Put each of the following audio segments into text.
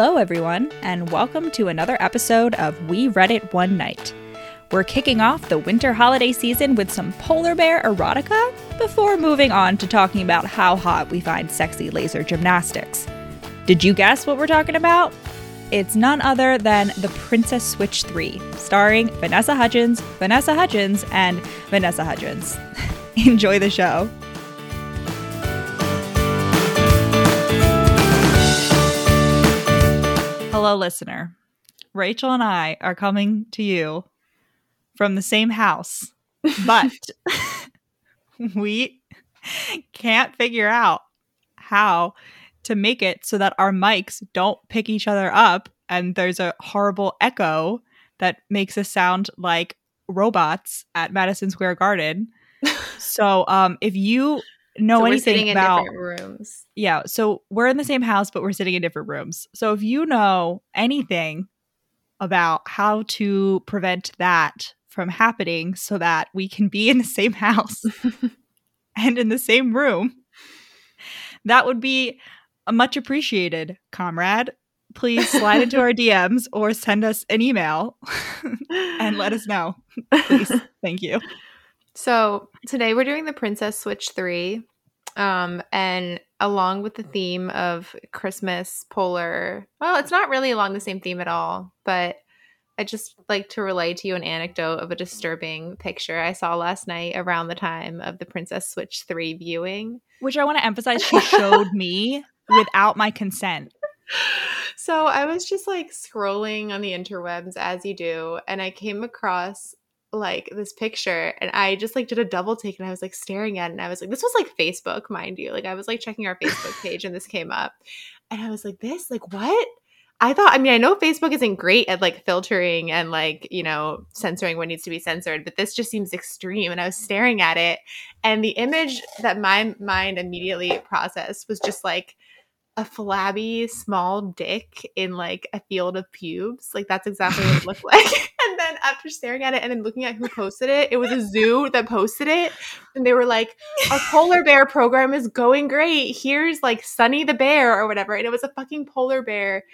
Hello, everyone, and welcome to another episode of We Read It One Night. We're kicking off the winter holiday season with some polar bear erotica before moving on to talking about how hot we find sexy laser gymnastics. Did you guess what we're talking about? It's none other than The Princess Switch 3, starring Vanessa Hudgens, Vanessa Hudgens, and Vanessa Hudgens. Enjoy the show. Hello, listener. Rachel and I are coming to you from the same house, but we can't figure out how to make it so that our mics don't pick each other up and there's a horrible echo that makes us sound like robots at Madison Square Garden. so, um, if you know so anything sitting about in different rooms. yeah, so we're in the same house, but we're sitting in different rooms. So if you know anything about how to prevent that from happening so that we can be in the same house and in the same room, that would be a much appreciated, comrade. Please slide into our DMs or send us an email and let us know. Please. Thank you. So today we're doing the Princess Switch 3. Um, and along with the theme of Christmas polar, well, it's not really along the same theme at all, but I just like to relay to you an anecdote of a disturbing picture I saw last night around the time of the Princess Switch 3 viewing. Which I want to emphasize, she showed me without my consent. So I was just like scrolling on the interwebs as you do, and I came across like this picture and I just like did a double take and I was like staring at it and I was like, this was like Facebook, mind you. Like I was like checking our Facebook page and this came up. And I was like, this, like what? I thought, I mean, I know Facebook isn't great at like filtering and like, you know, censoring what needs to be censored, but this just seems extreme. And I was staring at it. And the image that my mind immediately processed was just like a flabby small dick in like a field of pubes. Like that's exactly what it looked like. and then after staring at it and then looking at who posted it, it was a zoo that posted it. And they were like, our polar bear program is going great. Here's like Sunny the bear or whatever. And it was a fucking polar bear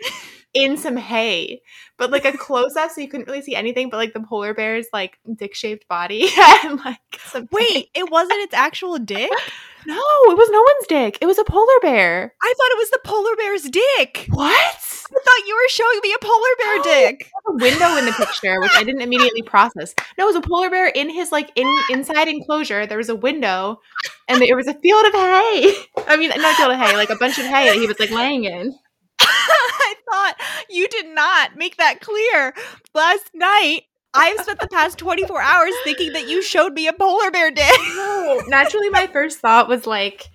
in some hay, but like a close up, so you couldn't really see anything but like the polar bear's like dick shaped body and like some Wait, it wasn't its actual dick? no, it was no one's dick. It was a polar bear. I thought it was the polar bear's dick. What? I thought you were showing me a polar bear dick. a window in the picture, which I didn't immediately process. No, it was a polar bear in his like in inside enclosure. There was a window, and there was a field of hay. I mean, not a field of hay, like a bunch of hay that he was like laying in. I thought you did not make that clear last night. I've spent the past 24 hours thinking that you showed me a polar bear dick. No, naturally, my first thought was like,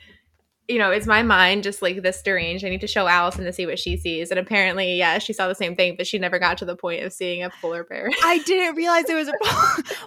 you know, is my mind just like this deranged? I need to show Allison to see what she sees. And apparently, yeah, she saw the same thing, but she never got to the point of seeing a polar bear. I didn't realize it was a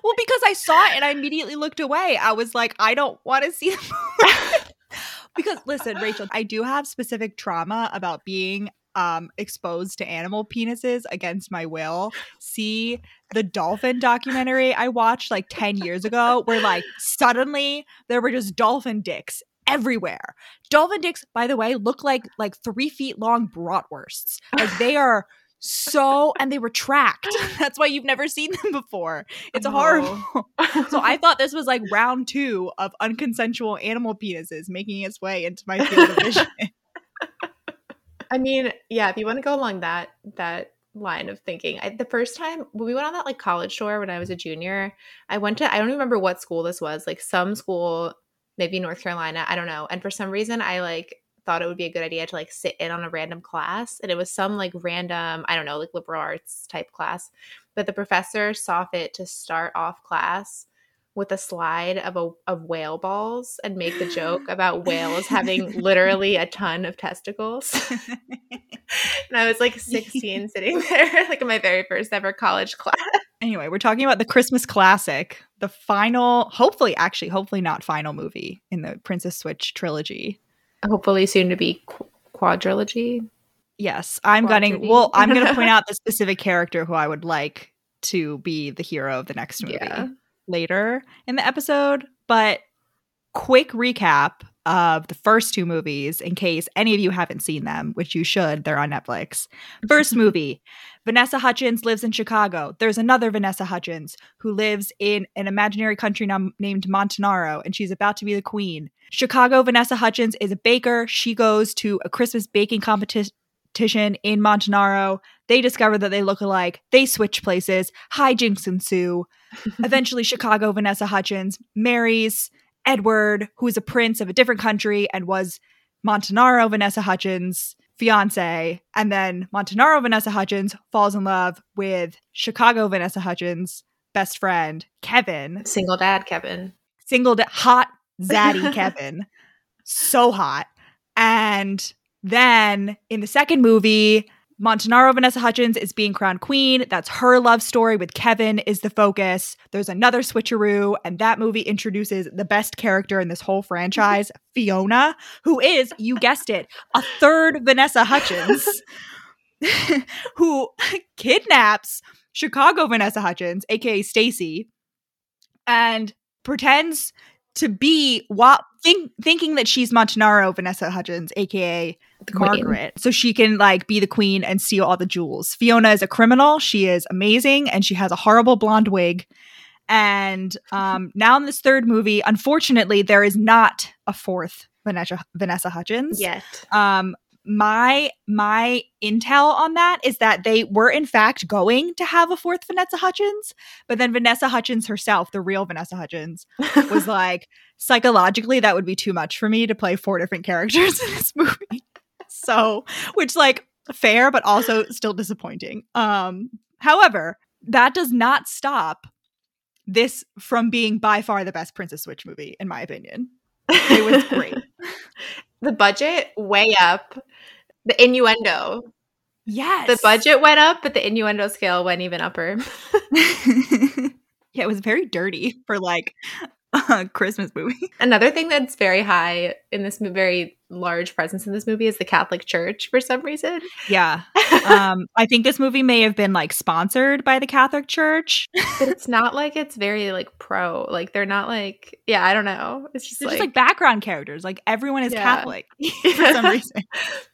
well because I saw it and I immediately looked away. I was like, I don't want to see the polar bear. Because listen, Rachel, I do have specific trauma about being um exposed to animal penises against my will. See the dolphin documentary I watched like 10 years ago where like suddenly there were just dolphin dicks everywhere. Dolphin dicks, by the way, look like like three feet long bratwursts. Like they are so and they were tracked. That's why you've never seen them before. It's Oh. horrible. so I thought this was like round two of unconsensual animal penises making its way into my field of vision. I mean, yeah, if you want to go along that that line of thinking, I, the first time when we went on that like college tour when I was a junior, I went to I don't even remember what school this was, like some school, maybe North Carolina, I don't know. And for some reason, I like thought it would be a good idea to like sit in on a random class, and it was some like random, I don't know, like liberal arts type class. But the professor saw fit to start off class with a slide of a of whale balls and make the joke about whales having literally a ton of testicles. and I was like 16 sitting there, like in my very first ever college class. anyway, we're talking about the Christmas classic, the final, hopefully, actually, hopefully not final movie in the Princess Switch trilogy. Hopefully soon to be qu- quadrilogy. Yes, I'm gunning. Quadrilogy. Well, I'm going to point out the specific character who I would like to be the hero of the next movie Yeah. later in the episode. But quick recap of the first two movies in case any of you haven't seen them, which you should. They're on Netflix. First movie Vanessa Hudgens lives in Chicago. There's another Vanessa Hudgens who lives in an imaginary country nom- named Montanaro, and she's about to be the queen. Chicago Vanessa Hudgens is a baker. She goes to a Christmas baking competition in Montanaro. They discover that they look alike. They switch places. Hijinks ensue. Eventually, Chicago Vanessa Hudgens marries Edward, who is a prince of a different country and was Montanaro Vanessa Hudgens' fiance. And then Montanaro Vanessa Hudgens falls in love with Chicago Vanessa Hudgens' best friend, Kevin. Single dad Kevin. Single da- hot zaddy Kevin. So hot. And then in the second movie, Montanaro Vanessa Hudgens is being crowned queen. That's her love story with Kevin is the focus. There's another switcheroo, and that movie introduces the best character in this whole franchise, Fiona, who is, you guessed it, a third Vanessa Hudgens, who kidnaps Chicago Vanessa Hudgens, aka Stacy, and pretends to be what think, thinking that she's Montanaro Vanessa Hudgens, aka. Margaret, so she can like be the queen and steal all the jewels. Fiona is a criminal. She is amazing, and she has a horrible blonde wig. And um, now in this third movie, unfortunately, there is not a fourth Vanessa Vanessa Hudgens. Yet. Um, my my intel on that is that they were in fact going to have a fourth Vanessa Hudgens, but then Vanessa Hudgens herself, the real Vanessa Hudgens, was like psychologically that would be too much for me to play four different characters in this movie. So, which like fair but also still disappointing. Um however, that does not stop this from being by far the best Princess Switch movie in my opinion. It was great. the budget way up. The innuendo. Yes. The budget went up, but the innuendo scale went even upper. yeah, it was very dirty for like a Christmas movie. Another thing that's very high in this very large presence in this movie is the Catholic Church for some reason. Yeah. Um, I think this movie may have been like sponsored by the Catholic Church. but it's not like it's very like pro. Like they're not like yeah, I don't know. It's just like, just like background characters. Like everyone is Yeah. Catholic for some reason.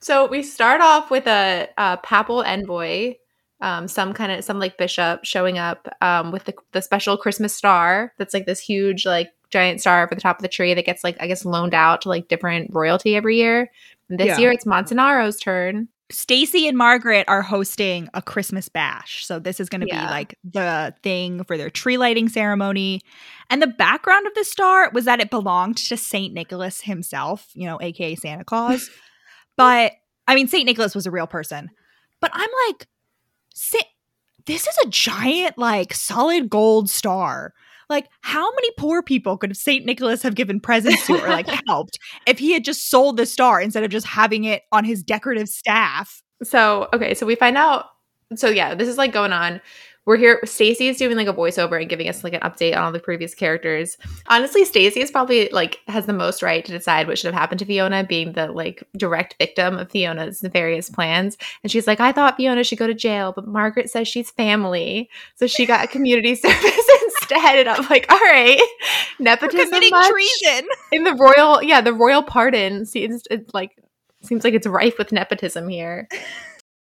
so we start off with a, a papal envoy, um, some kind of some like bishop showing up um, with the, the special Christmas star. That's like this huge like giant star over the top of the tree that gets like I guess loaned out to like different royalty every year. And this Yeah. year it's Montanaro's turn. Stacy and Margaret are hosting a Christmas bash. So this is going to Yeah. be like the thing for their tree lighting ceremony. And the background of the star was that it belonged to St. Nicholas himself, you know, aka Santa Claus. but I mean, St. Nicholas was a real person. But I'm like, Sa- this is a giant, like, solid gold star. Like, how many poor people could St. Nicholas have given presents to or like helped if he had just sold the star instead of just having it on his decorative staff? So okay, so we find out. So yeah, this is like going on. We're here. Stacy is doing like a voiceover and giving us like an update on all the previous characters. Honestly, Stacy is probably like has the most right to decide what should have happened to Fiona, being the like direct victim of Fiona's nefarious plans. And she's like, I thought Fiona should go to jail, but Margaret says she's family, so she got a community service instead. And I'm like, all right, nepotism committing much? treason. in the royal. Yeah, the royal pardon seems it like seems like it's rife with nepotism here.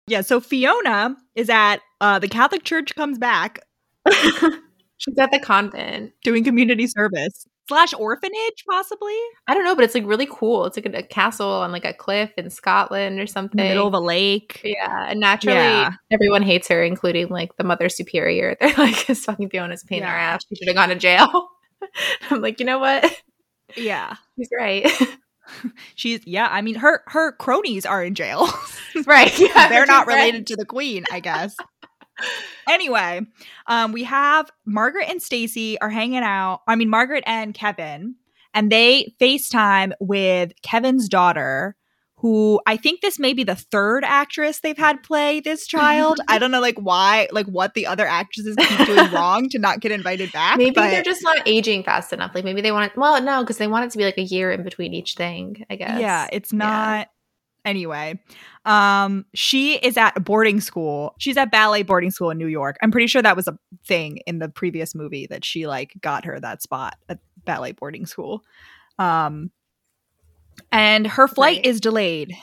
Yeah, so Fiona is at uh, the Catholic Church comes back She's at the convent. doing community service slash orphanage, possibly I don't know, but it's like really cool. It's like a, a castle on like a cliff in Scotland or in something. the middle of a lake. yeah, and naturally Yeah. everyone hates her, including like the mother superior. They're like, "This fucking Fiona's pain in our ass. She should have gone to jail." I'm like, you know what? Yeah, She's right. she's yeah. I mean, her her cronies are in jail. right. Yeah, They're not she's right. related to the queen, I guess. Anyway, um, we have Margaret and Stacy are hanging out. I mean, Margaret and Kevin, and they FaceTime with Kevin's daughter, who I think this may be the third actress they've had play this child. I don't know, like why, like what the other actresses keep doing wrong to not get invited back. Maybe but they're just not aging fast enough. Like maybe they want it. Well, no, because they want it to be like a year in between each thing. I guess. yeah, it's Yeah. Anyway, um, she is at boarding school. She's at ballet boarding school in New York. I'm pretty sure that was a thing in the previous movie that she like got her that spot at ballet boarding school. Um, and her flight Right. is delayed.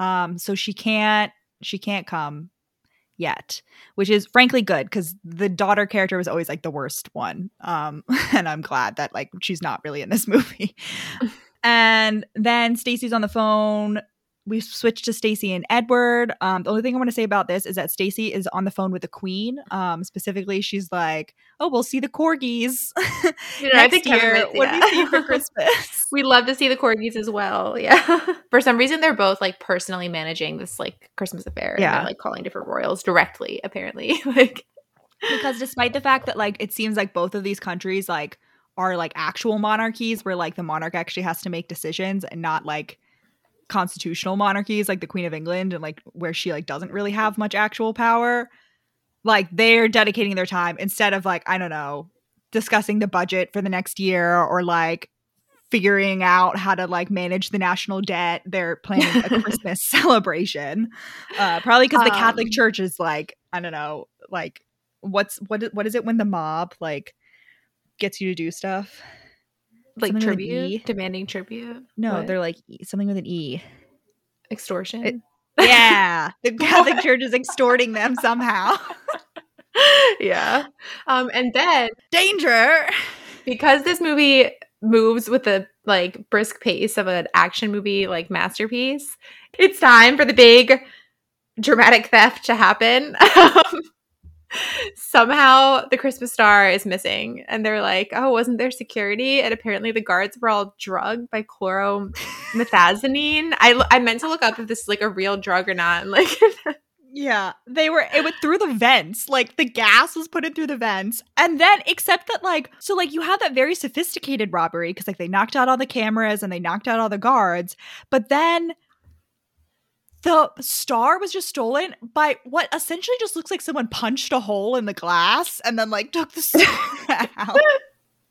Um, so she can't she can't come yet, which is frankly good because the daughter character was always like the worst one. Um, and I'm glad that like she's not really in this movie. and then Stacy's on the phone. We switched to Stacy and Edward. Um, the only thing I want to say about this is that Stacy is on the phone with the Queen. Um, specifically, she's like, "Oh, we'll see the corgis You know, I next think Kevin year. might see What do we see for Christmas?" We love to see the corgis as well. Yeah. For some reason, they're both like personally managing this like Christmas affair. Yeah. they're, like calling different royals directly, apparently. like, because despite the fact that like it seems like both of these countries like are like actual monarchies where like the monarch actually has to make decisions and not like constitutional monarchies like the queen of england and like where she like doesn't really have much actual power like they're dedicating their time instead of like i don't know discussing the budget for the next year or like figuring out how to like manage the national debt they're planning a christmas celebration. Uh probably because the catholic Um, church is like i don't know like what's what what is it when the mob like gets you to do stuff like Something with an tribute, E? demanding tribute. no What? they're like something with an e extortion. It- yeah the catholic church is extorting them somehow yeah. Um, and then danger because this movie moves with the like brisk pace of an action movie like masterpiece, it's time for the big dramatic theft to happen. Somehow the Christmas star is missing, and they're like, "Oh, wasn't there security?" And apparently the guards were all drugged by chloromethazanine. I I meant to look up if this is like a real drug or not. and, Like, Yeah, they were it went through the vents. Like the gas was put in through the vents. And then except that like so like you have that very sophisticated robbery because like they knocked out all the cameras and they knocked out all the guards, but then the star was just stolen by what essentially just looks like someone punched a hole in the glass and then like took the star out.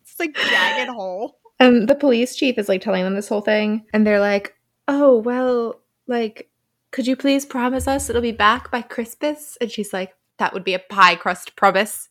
It's like jagged hole. And the police chief is like telling them this whole thing, and they're like, "Oh well, like, could you please promise us it'll be back by Christmas?" And she's like, "That would be a pie crust promise,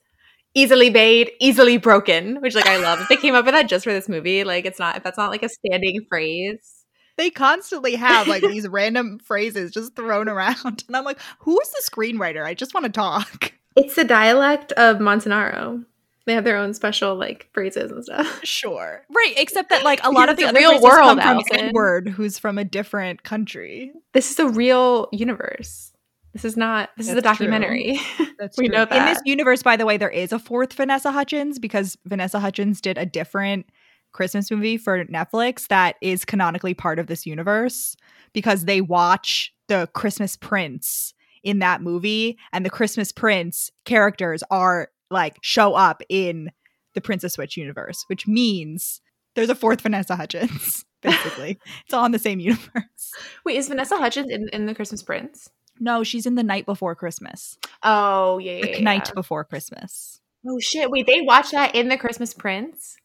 easily made, easily broken." Which like I love. They came up with that just for this movie, like it's not if that's not like a standing phrase. They constantly have like these random phrases just thrown around. And I'm like, who's the screenwriter? I just want to talk. It's the dialect of Montanaro. They have their own special like phrases and stuff. Sure. Right, except that like a lot of the real world, come from. Edward, who's from a different country. This is a real universe. This is not. This is a That's true. documentary. That's We know that. In this universe, by the way, there is a fourth Vanessa Hudgens because Vanessa Hudgens did a different Christmas movie for Netflix that is canonically part of this universe because they watch the Christmas Prince in that movie, and the Christmas Prince characters are like show up in the Princess Switch universe, which means there's a fourth Vanessa Hudgens. Basically, it's all in the same universe. Wait, is Vanessa Hudgens in, in the Christmas Prince? No, she's in the night before Christmas. Oh yeah, The yeah, night yeah. before Christmas. Oh shit! Wait, they watch that in the Christmas Prince.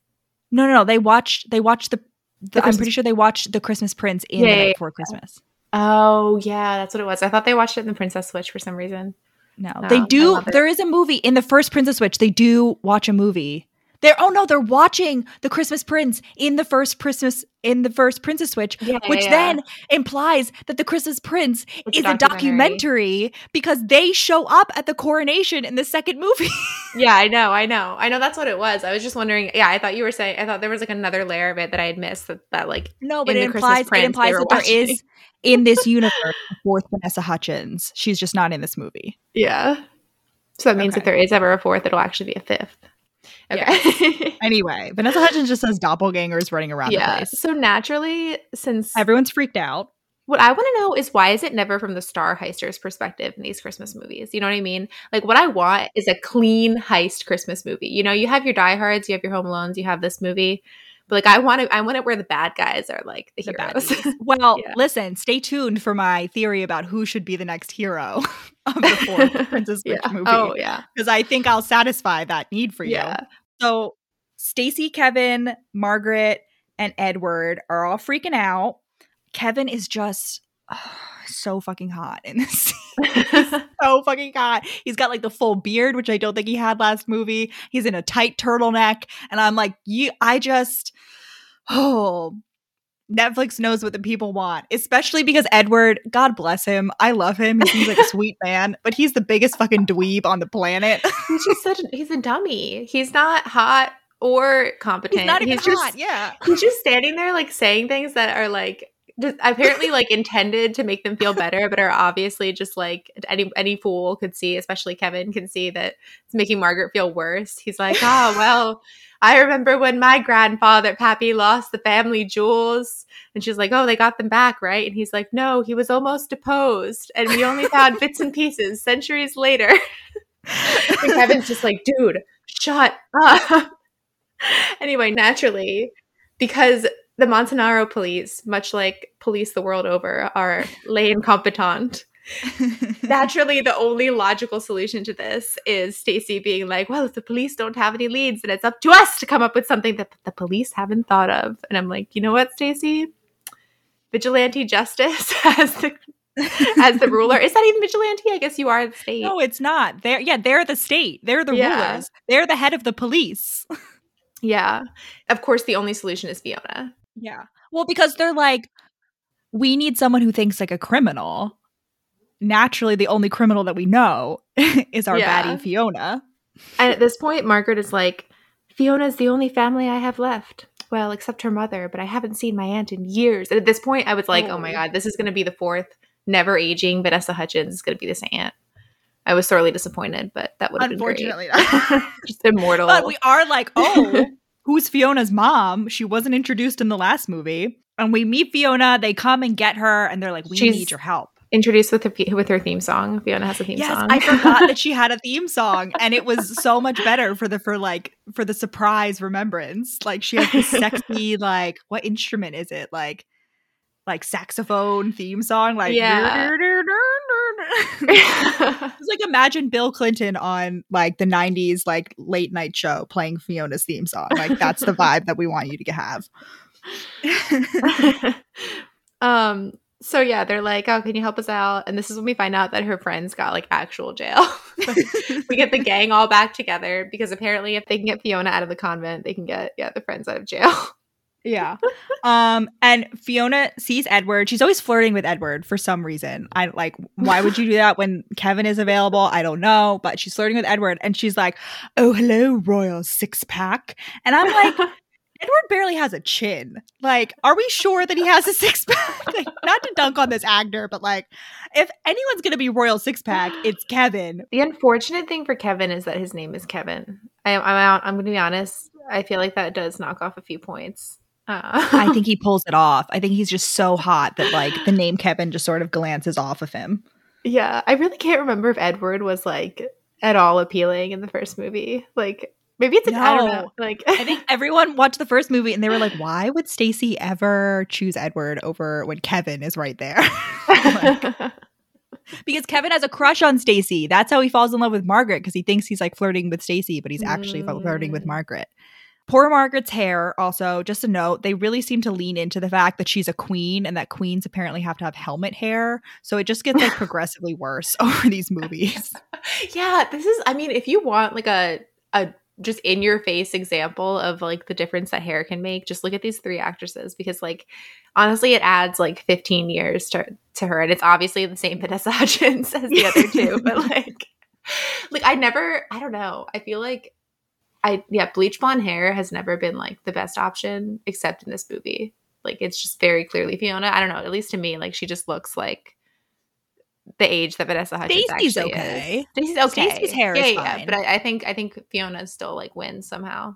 No, no, no. They watched. They watched the. the I'm pretty sure they watched the Christmas Prince in Yeah, the yeah, night yeah. before Christmas. Oh yeah, that's what it was. I thought they watched it in the Princess Switch for some reason. No, Oh, they do. There is a movie in the first Princess Switch. They do watch a movie. They're oh no, they're watching the Christmas Prince in the first Christmas in the first Princess Switch, Yeah, which yeah. then implies that the Christmas Prince It's is a documentary because they show up at the coronation in the second movie. Yeah, I know, I know, I know. That's what it was. I was just wondering. Yeah, I thought you were saying. I thought there was like another layer of it that I had missed. That that like no, but In it the Christmas implies Prince, it implies that there watching. is in this universe a fourth Vanessa Hudgens. She's just not in this movie. yeah. So that means Okay. if there is ever a fourth, it'll actually be a fifth. Okay. Anyway, Vanessa Hudgens just has doppelgangers running around the yeah. place. So naturally, since Everyone's freaked out. what I want to know is why is it never from the star heister's perspective in these Christmas movies? You know what I mean? Like what I want is a clean heist Christmas movie. You know, you have your diehards, you have your Home Alones, you have this movie, but like I want to, I want it where the bad guys are like the, heroes. Well, Yeah. listen, stay tuned for my theory about who should be the next hero of the fourth Princess Switch yeah. movie. Oh yeah, Because I think I'll satisfy that need for you. yeah. So Stacy, Kevin, Margaret, and Edward are all freaking out. Kevin is just so fucking hot in this scene. so fucking hot. He's got like the full beard, which I don't think he had last movie. He's in a tight turtleneck, and I'm like, you. I just, oh, Netflix knows what the people want, especially because Edward, God bless him, I love him. He seems like a sweet man, but he's the biggest fucking dweeb on the planet. he's just such he's a dummy. He's not hot or competent. He's not even he's hot. just yeah. he's just standing there like saying things that are like just apparently like intended to make them feel better, but are obviously just like any any fool could see, especially Kevin can see that it's making Margaret feel worse. He's like, oh well, I remember when my grandfather Pappy lost the family jewels, and she's like, oh, they got them back, right? And he's like, no, he was almost deposed, and we only found bits and pieces centuries later. and Kevin's just like, dude, shut up. anyway, naturally, because the Montanaro police, much like police the world over, are lay incompetent. Naturally, the only logical solution to this is Stacy being like, "Well, if the police don't have any leads, then it's up to us to come up with something that the police haven't thought of." And I'm like, "You know what, Stacy? Vigilante justice as the as the ruler. Is that even vigilante? I guess you are the state. No, it's not. They're yeah, they're the state. They're the Yeah. rulers. They're the head of the police. Yeah. Of course, the only solution is Fiona. Yeah. Well, because they're like, we need someone who thinks like a criminal. Naturally, the only criminal that we know is our Yeah. baddie Fiona. And at this point, Margaret is like, Fiona's the only family I have left. Well, except her mother, but I haven't seen my aunt in years. And at this point, I was like, oh, my Oh. God, this is going to be the fourth never aging Vanessa Hudgens is going to be this aunt. I was sorely disappointed, but that would have been great. Unfortunately. Just immortal. but we are like, oh, who's Fiona's mom? She wasn't introduced in the last movie. And we meet Fiona. They come and get her, and they're like, we She's- need your help. Introduced with her, with her theme song. Fiona has a theme Yes, song. I forgot that she had a theme song, and it was so much better for the for like for the surprise remembrance. Like she has this sexy like what instrument is it like like saxophone theme song like Yeah. It's like imagine Bill Clinton on like the 90s like late night show playing Fiona's theme song. Like that's the vibe that we want you to have. um so yeah they're like oh can you help us out and this is when we find out that her friends got like actual jail we get the gang all back together because apparently if they can get fiona out of the convent they can get yeah the friends out of jail yeah. Um and Fiona sees Edward. She's always flirting with Edward for some reason. I like why would you do that when Kevin is available? I don't know, but she's flirting with Edward and she's like, "Oh, hello, royal six pack." And I'm like, Edward barely has a chin. Like, are we sure that he has a six pack? like, not to dunk on this actor, but like, if anyone's gonna be royal six pack, it's Kevin. the unfortunate thing for kevin is that his name is kevin I, i'm out i'm gonna be honest i feel like that does knock off a few points uh, I think he pulls it off. I think he's just so hot that like the name Kevin just sort of glances off of him. yeah i really can't remember if edward was like at all appealing in the first movie like maybe it's a, i don't know No. like I think everyone watched the first movie and they were like, "Why would Stacy ever choose Edward over when Kevin is right there?" Like, because Kevin has a crush on Stacy. That's how he falls in love with Margaret because he thinks he's like flirting with Stacy, but he's actually f- flirting with Mm. Margaret. Poor Margaret's hair, also, just a note, they really seem to lean into the fact that she's a queen and that queens apparently have to have helmet hair. So it just gets like progressively worse over these movies. yeah this is i mean if you want like a a just in your face example of like the difference that hair can make just look at these three actresses because like honestly it adds like 15 years to, to her and it's obviously the same vanessa hudgens as the other two but like like i never i don't know i feel like i yeah bleach blonde hair has never been like the best option except in this movie like it's just very clearly fiona i don't know at least to me like she just looks like the age that Vanessa Hudgens Stacy's actually okay. is. Stacy's okay. Stacy's hair yeah, is yeah, fine. but I, I think I think Fiona still like wins somehow.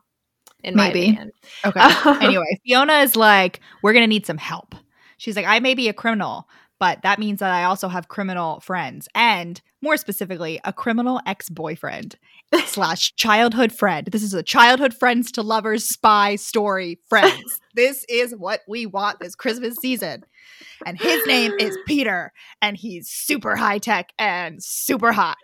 In my Maybe. opinion. Okay. anyway, Fiona is like, we're going to need some help. She's like, I may be a criminal, but that means that I also have criminal friends. And more specifically, a criminal ex boyfriend slash childhood friend. This is a childhood friends to lovers spy story friends. This is what we want this Christmas season. And his name is Peter, and he's super high tech and super hot.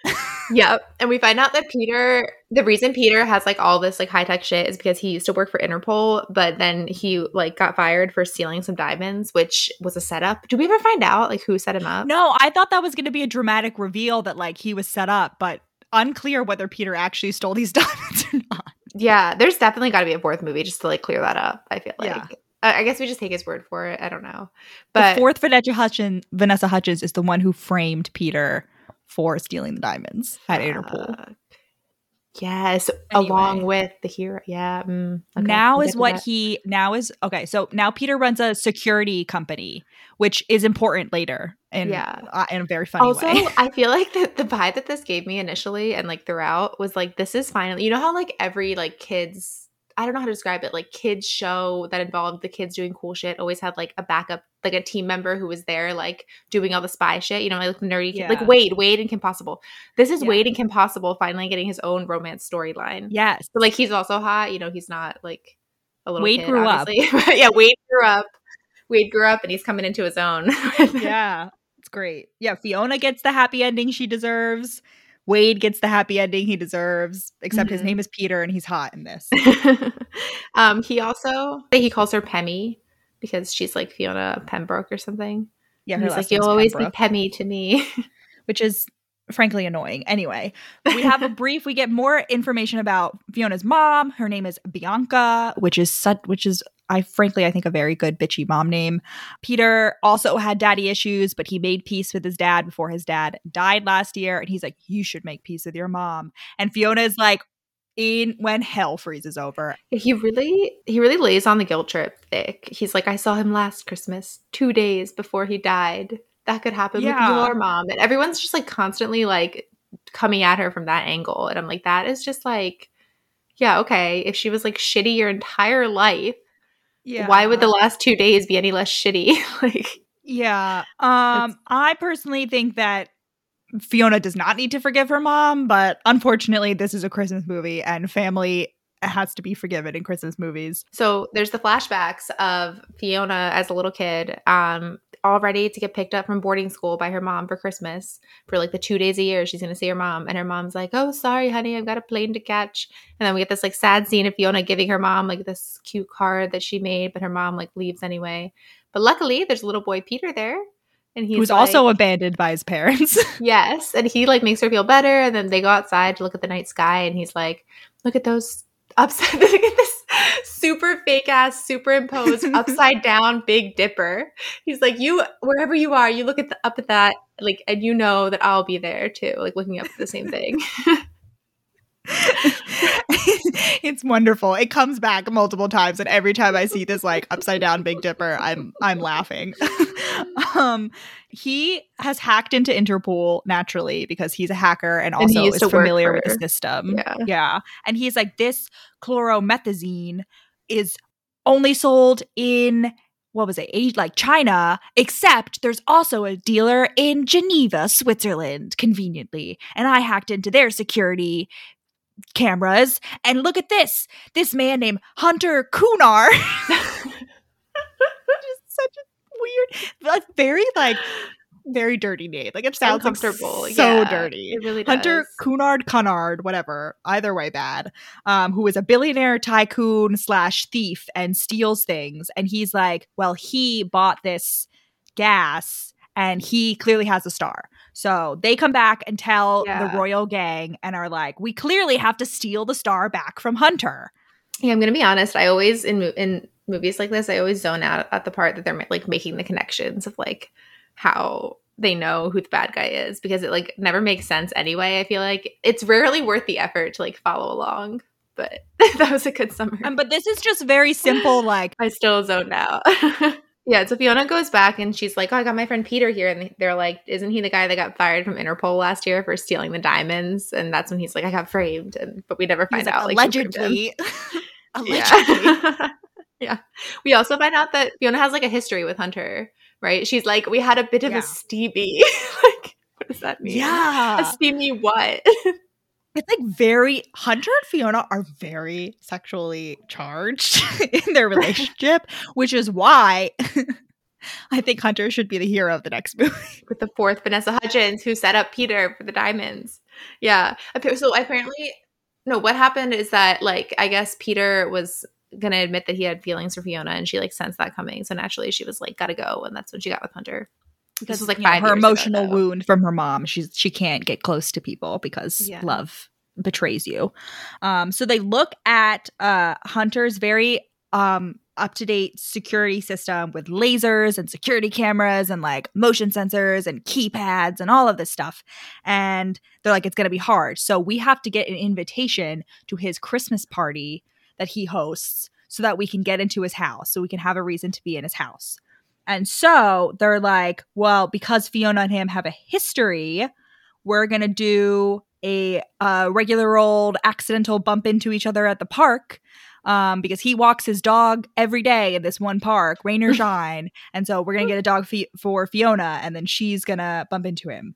Yep. And we find out that Peter, the reason Peter has like all this like high tech shit is because he used to work for Interpol, but then he like got fired for stealing some diamonds, which was a setup. Did we ever find out like who set him up? No, I thought that was going to be a dramatic reveal that like he was set up, but unclear whether Peter actually stole these diamonds or not. Yeah, there's definitely got to be a fourth movie just to like clear that up. I feel like. Yeah. I guess we just take his word for it. I don't know. But the fourth Vanessa Hudgens, Vanessa Hudgens is the one who framed Peter for stealing the diamonds at Interpol. uh, yes, Anyway. along with the hero. Yeah. mm, okay, now is what that. he now is okay. So now Peter runs a security company, which is important later in Yeah. uh, in a very funny way. also, way. I feel like the, the vibe that this gave me initially and like throughout was like, this is finally, you know how like every like kids, I don't know how to describe it, like kids show that involved the kids doing cool shit always had like a backup, like a team member who was there, like doing all the spy shit, you know, like the nerdy, kid, Yeah. like Wade, Wade and Kim Possible. This is Yeah. Wade and Kim Possible finally getting his own romance storyline. yes, So like he's also hot, you know, he's not like a little Wade kid, grew up. obviously. yeah, Wade grew up. Wade grew up and he's coming into his own. yeah, it's great. Yeah, Fiona gets the happy ending she deserves. Wade gets the happy ending he deserves. Except his Mhm. name is Peter and he's hot in this. um, he also he calls her Pemmy because she's like Fiona Pembroke or something. Yeah, he's like, "You'll always Pembroke, be Pemmy to me." which is frankly annoying. Anyway, we have a brief. We get more information about Fiona's mom. Her name is Bianca, which is such, which is I frankly I think a very good bitchy mom name. Peter also had daddy issues, but he made peace with his dad before his dad died last year, and he's like, "You should make peace with your mom." And Fiona is like, "In when hell freezes over." he really he really lays on the guilt trip thick. He's like, "I saw him last Christmas, two days before he died. That could happen Yeah. with your mom." And everyone's just like constantly like coming at her from that angle, and I'm like, that is just like. Yeah, okay. If she was like shitty your entire life, Yeah, why would the last two days be any less shitty? like, Yeah. Um I personally think that Fiona does not need to forgive her mom, but unfortunately this is a Christmas movie and family has to be forgiven in Christmas movies. So there's the flashbacks of Fiona as a little kid, um, all ready to get picked up from boarding school by her mom for Christmas for like the two days a year she's gonna see her mom, and her mom's like, "Oh, sorry, honey, I've got a plane to catch." And then we get this like sad scene of Fiona giving her mom like this cute card that she made, but her mom like leaves anyway. But luckily, there's a little boy Peter there, and he's who's like- also abandoned by his parents. Yes, and he like makes her feel better, and then they go outside to look at the night sky, and he's like, "Look at those upside, look at this super fake ass, superimposed upside down Big Dipper." He's like, "You wherever you are, you look at the up at that, like, and you know that I'll be there too, like looking up at the same thing." it's wonderful. It comes back multiple times and every time I see this like upside down Big Dipper, I'm I'm laughing. um he has hacked into Interpol naturally because he's a hacker and And also used is familiar with the system. Yeah. Yeah. And he's like this chloromethazine is only sold in what was it, like China, except there's also a dealer in Geneva, Switzerland, conveniently. And I hacked into their security cameras. And look at this this man named Hunter Kunar. Just such a weird, like, very like, very dirty name. Like it sounds like Uncomfortable, so yeah, dirty. It really does. Hunter Cunard Cunard, whatever, either way bad, um, who is a billionaire tycoon slash thief and steals things. And he's like, well, he bought this gas and he clearly has a star. So they come back and tell Yeah. the royal gang and are like, we clearly have to steal the star back from Hunter. Yeah, I'm gonna be honest. I always in in movies like this, I always zone out at the part that they're like making the connections of like how they know who the bad guy is because it like never makes sense anyway. I feel like it's rarely worth the effort to like follow along. But that was a good summary. Um, but this is just very simple, like, I still zoned out. yeah, so Fiona goes back and she's like, "Oh, I got my friend Peter here," and they're like, "Isn't he the guy that got fired from Interpol last year for stealing the diamonds?" And that's when he's like, "I got framed," and but we never find like, out. Like, allegedly. allegedly. Yeah. yeah. We also find out that Fiona has like a history with Hunter, right? She's like, we had a bit of Yeah. a steamy. like, what does that mean? Yeah. A steamy what? It's like very Hunter and Fiona are very sexually charged in their relationship, which is why I think Hunter should be the hero of the next movie. with the fourth Vanessa Hudgens who set up Peter for the diamonds. Yeah. So apparently, no, what happened is that like I guess Peter was gonna admit that he had feelings for Fiona and she like sensed that coming. So naturally she was like, gotta go. And that's when she got with Hunter. This was like you know, her ago, emotional though. wound from her mom. She's she can't get close to people because Yeah. love betrays you. Um, so they look at uh Hunter's very um up to date security system with lasers and security cameras and like motion sensors and keypads and all of this stuff. And they're like, it's going to be hard. So we have to get an invitation to his Christmas party that he hosts so that we can get into his house, so we can have a reason to be in his house. And so they're like, well, because Fiona and him have a history, we're going to do a uh, regular old accidental bump into each other at the park um, because he walks his dog every day in this one park, rain or shine. and so we're going to get a dog fi- for Fiona, and then she's going to bump into him.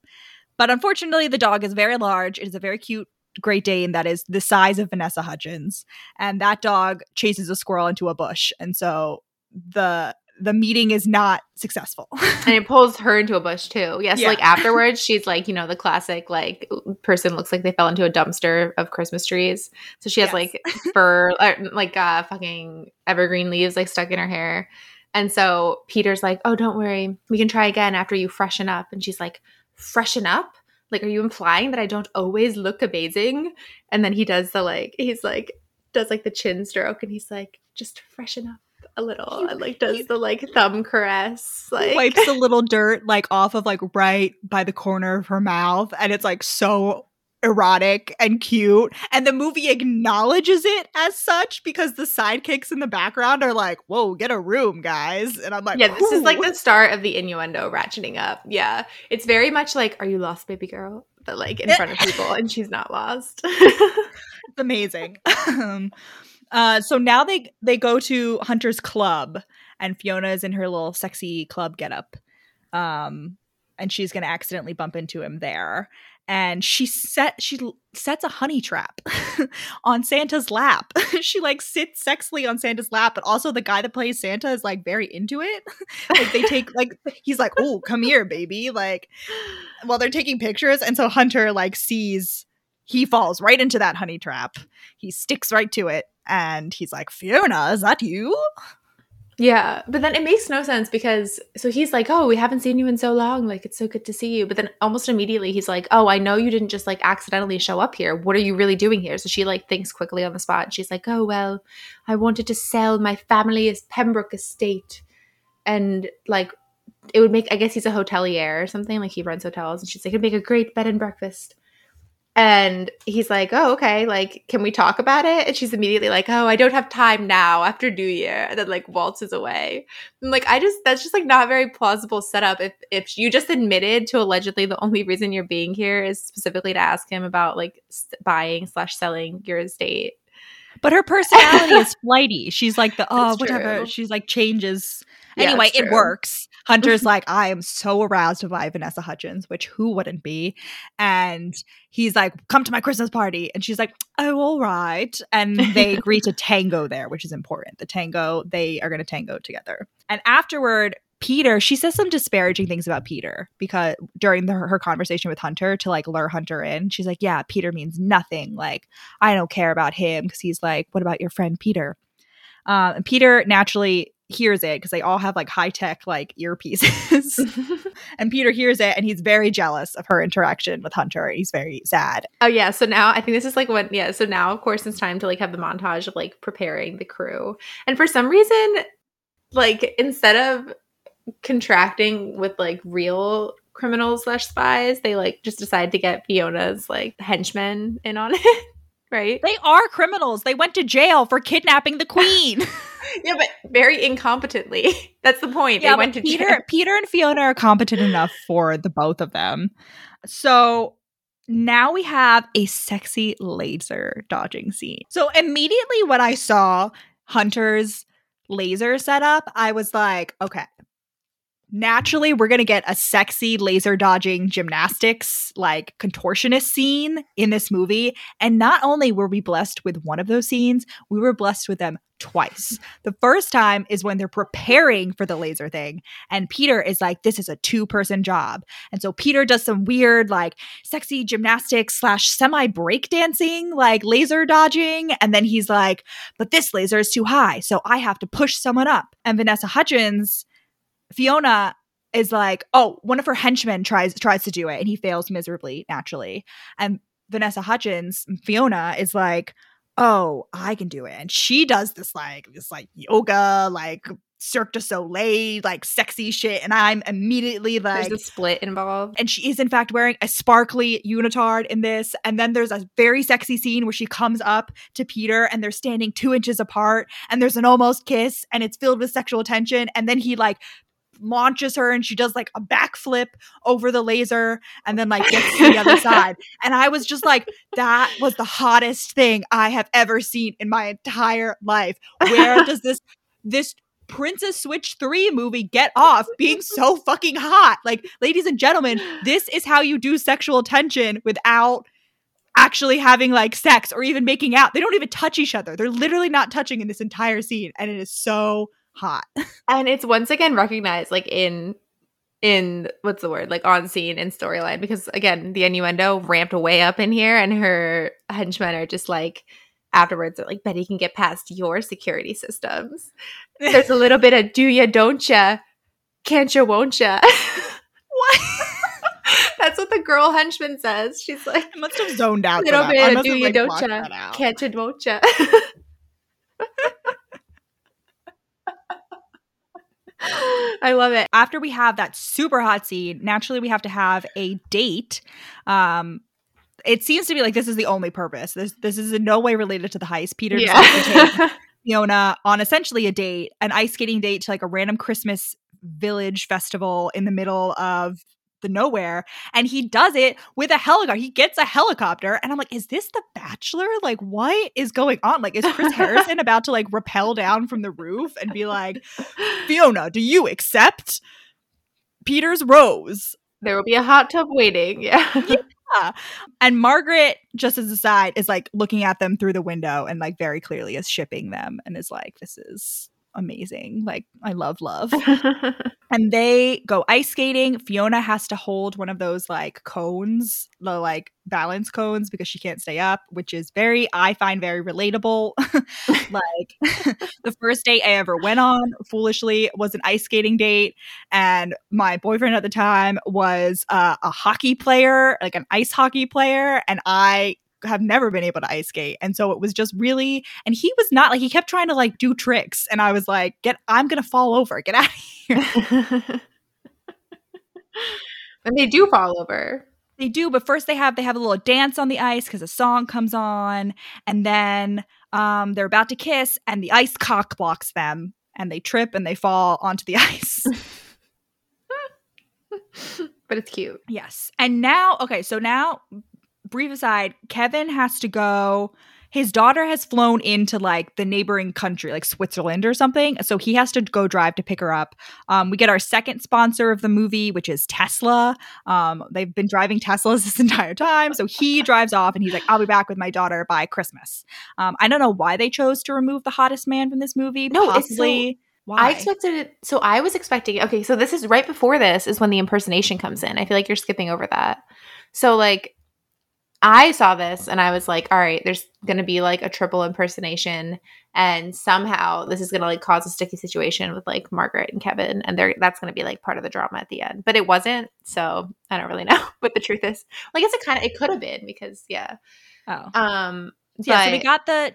But unfortunately, the dog is very large. It is a very cute Great Dane that is the size of Vanessa Hudgens, and that dog chases a squirrel into a bush, and so the the meeting is not successful. and it pulls her into a bush too. Yes, yeah. like afterwards, she's like, you know, the classic like person looks like they fell into a dumpster of Christmas trees. So she has yes. like fur, uh, like uh, fucking evergreen leaves like stuck in her hair. And so Peter's like, oh, don't worry, we can try again after you freshen up. And she's like, freshen up? Like, are you implying that I don't always look amazing? And then he does the like, he's like, does like the chin stroke and he's like, just freshen up a little and like does the like thumb caress like wipes a little dirt like off of like right by the corner of her mouth and it's like so erotic and cute and the movie acknowledges it as such because the sidekicks in the background are like whoa get a room guys and i'm like yeah this is like the start of the innuendo ratcheting up. Yeah it's very much like are you lost baby girl? but like in front of people and she's not lost. It's amazing. Um, uh, so now they they go to Hunter's club, and Fiona is in her little sexy club getup, um, and she's gonna accidentally bump into him there. And she set she sets a honey trap on Santa's lap. she like sits sexily on Santa's lap, but also the guy that plays Santa is like very into it. like they take like he's like, "Oh, come here, baby!" Like while they're taking pictures, and so Hunter like sees he falls right into that honey trap. He sticks right to it and he's like, Fiona, is that you? Yeah, but then it makes no sense because so he's like, "Oh, we haven't seen you in so long. Like it's so good to see you." But then almost immediately he's like, "Oh, I know you didn't just like accidentally show up here. What are you really doing here?" So she like thinks quickly on the spot. And she's like, "Oh, well, I wanted to sell my family's Pembroke estate." And like it would make I guess he's a hotelier or something, like he runs hotels and she's like, "It'd make a great bed and breakfast." And he's like, Oh, okay, like, can we talk about it? And she's immediately like, Oh, I don't have time now after New Year. And then like waltzes away. And, like, I just that's just like not very plausible setup. If if you just admitted to allegedly the only reason you're being here is specifically to ask him about like buying slash selling your estate. But her personality is flighty. She's like the oh whatever. She's like changes Anyway, yeah, it works. Hunter's like, I am so aroused by Vanessa Hudgens, which who wouldn't be? And he's like, come to my Christmas party. And she's like, oh, all right. And they agree to tango there, which is important. The tango, they are going to tango together. And afterward, Peter, she says some disparaging things about Peter because during the, her conversation with Hunter to like lure Hunter in, she's like, Yeah, Peter means nothing. Like, I don't care about him because he's like, What about your friend Peter? Um, and Peter naturally hears it because they all have like high tech like earpieces. and Peter hears it and he's very jealous of her interaction with Hunter. He's very sad. Oh yeah. So now I think this is like what yeah, so now of course it's time to like have the montage of like preparing the crew. And for some reason, like instead of contracting with like real criminals slash spies, they like just decide to get Fiona's like henchmen in on it. right? They are criminals. They went to jail for kidnapping the queen. yeah, but very incompetently. That's the point. Yeah, they went to Peter. Jail. Peter and Fiona are competent enough for the both of them. So now we have a sexy laser dodging scene. So immediately when I saw Hunter's laser setup, I was like, okay, naturally we're going to get a sexy laser dodging gymnastics like contortionist scene in this movie. And not only were we blessed with one of those scenes we were blessed with them twice. The first time is when they're preparing for the laser thing and peter is like this is a two person job. And so peter does some weird like sexy gymnastics slash semi breakdancing like laser dodging and then he's like but this laser is too high so i have to push someone up. And vanessa hudgens Fiona is like, oh, one of her henchmen tries tries to do it and he fails miserably, naturally. And Vanessa Hudgens, Fiona, is like, oh, I can do it. And she does this like this like yoga, like Cirque du Soleil, like sexy shit. And I'm immediately like There's a split involved. and she is in fact wearing a sparkly unitard in this and then there's a very sexy scene where she comes up to peter and they're standing two inches apart and there's an almost kiss and it's filled with sexual tension and then he like launches her and she does like a backflip over the laser and then like gets to the other side and i was just like that was the hottest thing i have ever seen in my entire life where does this this Princess Switch 3 movie get off being so fucking hot. Like, ladies and gentlemen, this is how you do sexual tension without actually having like sex or even making out. They don't even touch each other. They're literally not touching in this entire scene. And it is so hot. And it's once again recognized like in in what's the word? Like on scene in storyline because again, the innuendo ramped way up in here and her henchmen are just like afterwards they're like Betty can get past your security systems. There's a little bit of do ya don't ya can't ya won't ya. what? That's what the girl henchman says. She's like I must have zoned out. little for that. bit of do ya don't ya can't ya won't ya. I love it. after we have that super hot scene, naturally we have to have a date. Um, it seems to be like this is the only purpose. This this is in no way related to the heist. Peter decides to take Yeah. Fiona on essentially a date, an ice skating date to like a random Christmas village festival in the middle of the nowhere. And he does it with a helicopter. He gets a helicopter. And I'm like, is this the bachelor? Like, what is going on? Like, is Chris Harrison about to like rappel down from the roof and be like, Fiona, do you accept Peter's rose? there will be a hot tub waiting. Yeah. yeah. And Margaret, just as a side, is like looking at them through the window and like very clearly is shipping them and is like, this is amazing. Like, I love love. and they go ice skating. Fiona has to hold one of those like cones, the like balance cones, because she can't stay up, which is very, I find very relatable. like the first date I ever went on, foolishly, was an ice skating date, and my boyfriend at the time was uh, a hockey player, like an ice hockey player, and I have never been able to ice skate and so it was just really and he was not like he kept trying to like do tricks and i was like get i'm gonna fall over get out of here and they do fall over. They do, but first they have they have a little dance on the ice because a song comes on, and then um, they're about to kiss, and the ice cock blocks them, and they trip and they fall onto the ice. but it's cute. yes, and now okay, so now brief aside, Kevin has to go. His daughter has flown into like the neighboring country, like Switzerland or something. So he has to go drive to pick her up. Um, we get our second sponsor of the movie, which is Tesla. Um, they've been driving Teslas this entire time. So he drives off and he's like, I'll be back with my daughter by Christmas. Um, I don't know why they chose to remove the hottest man from this movie. No, possibly. why? I expected it. So I was expecting. Okay, so this is right before this is when the impersonation comes in. I feel like you're skipping over that. So like, I saw this and I was like, all right, there's gonna be like a triple impersonation, and somehow this is gonna like cause a sticky situation with like Margaret and Kevin, and they're that's gonna be like part of the drama at the end. But it wasn't, so I don't really know what the truth is. Well, I guess it kind of it could have been because yeah. oh. Um. yeah, so we got the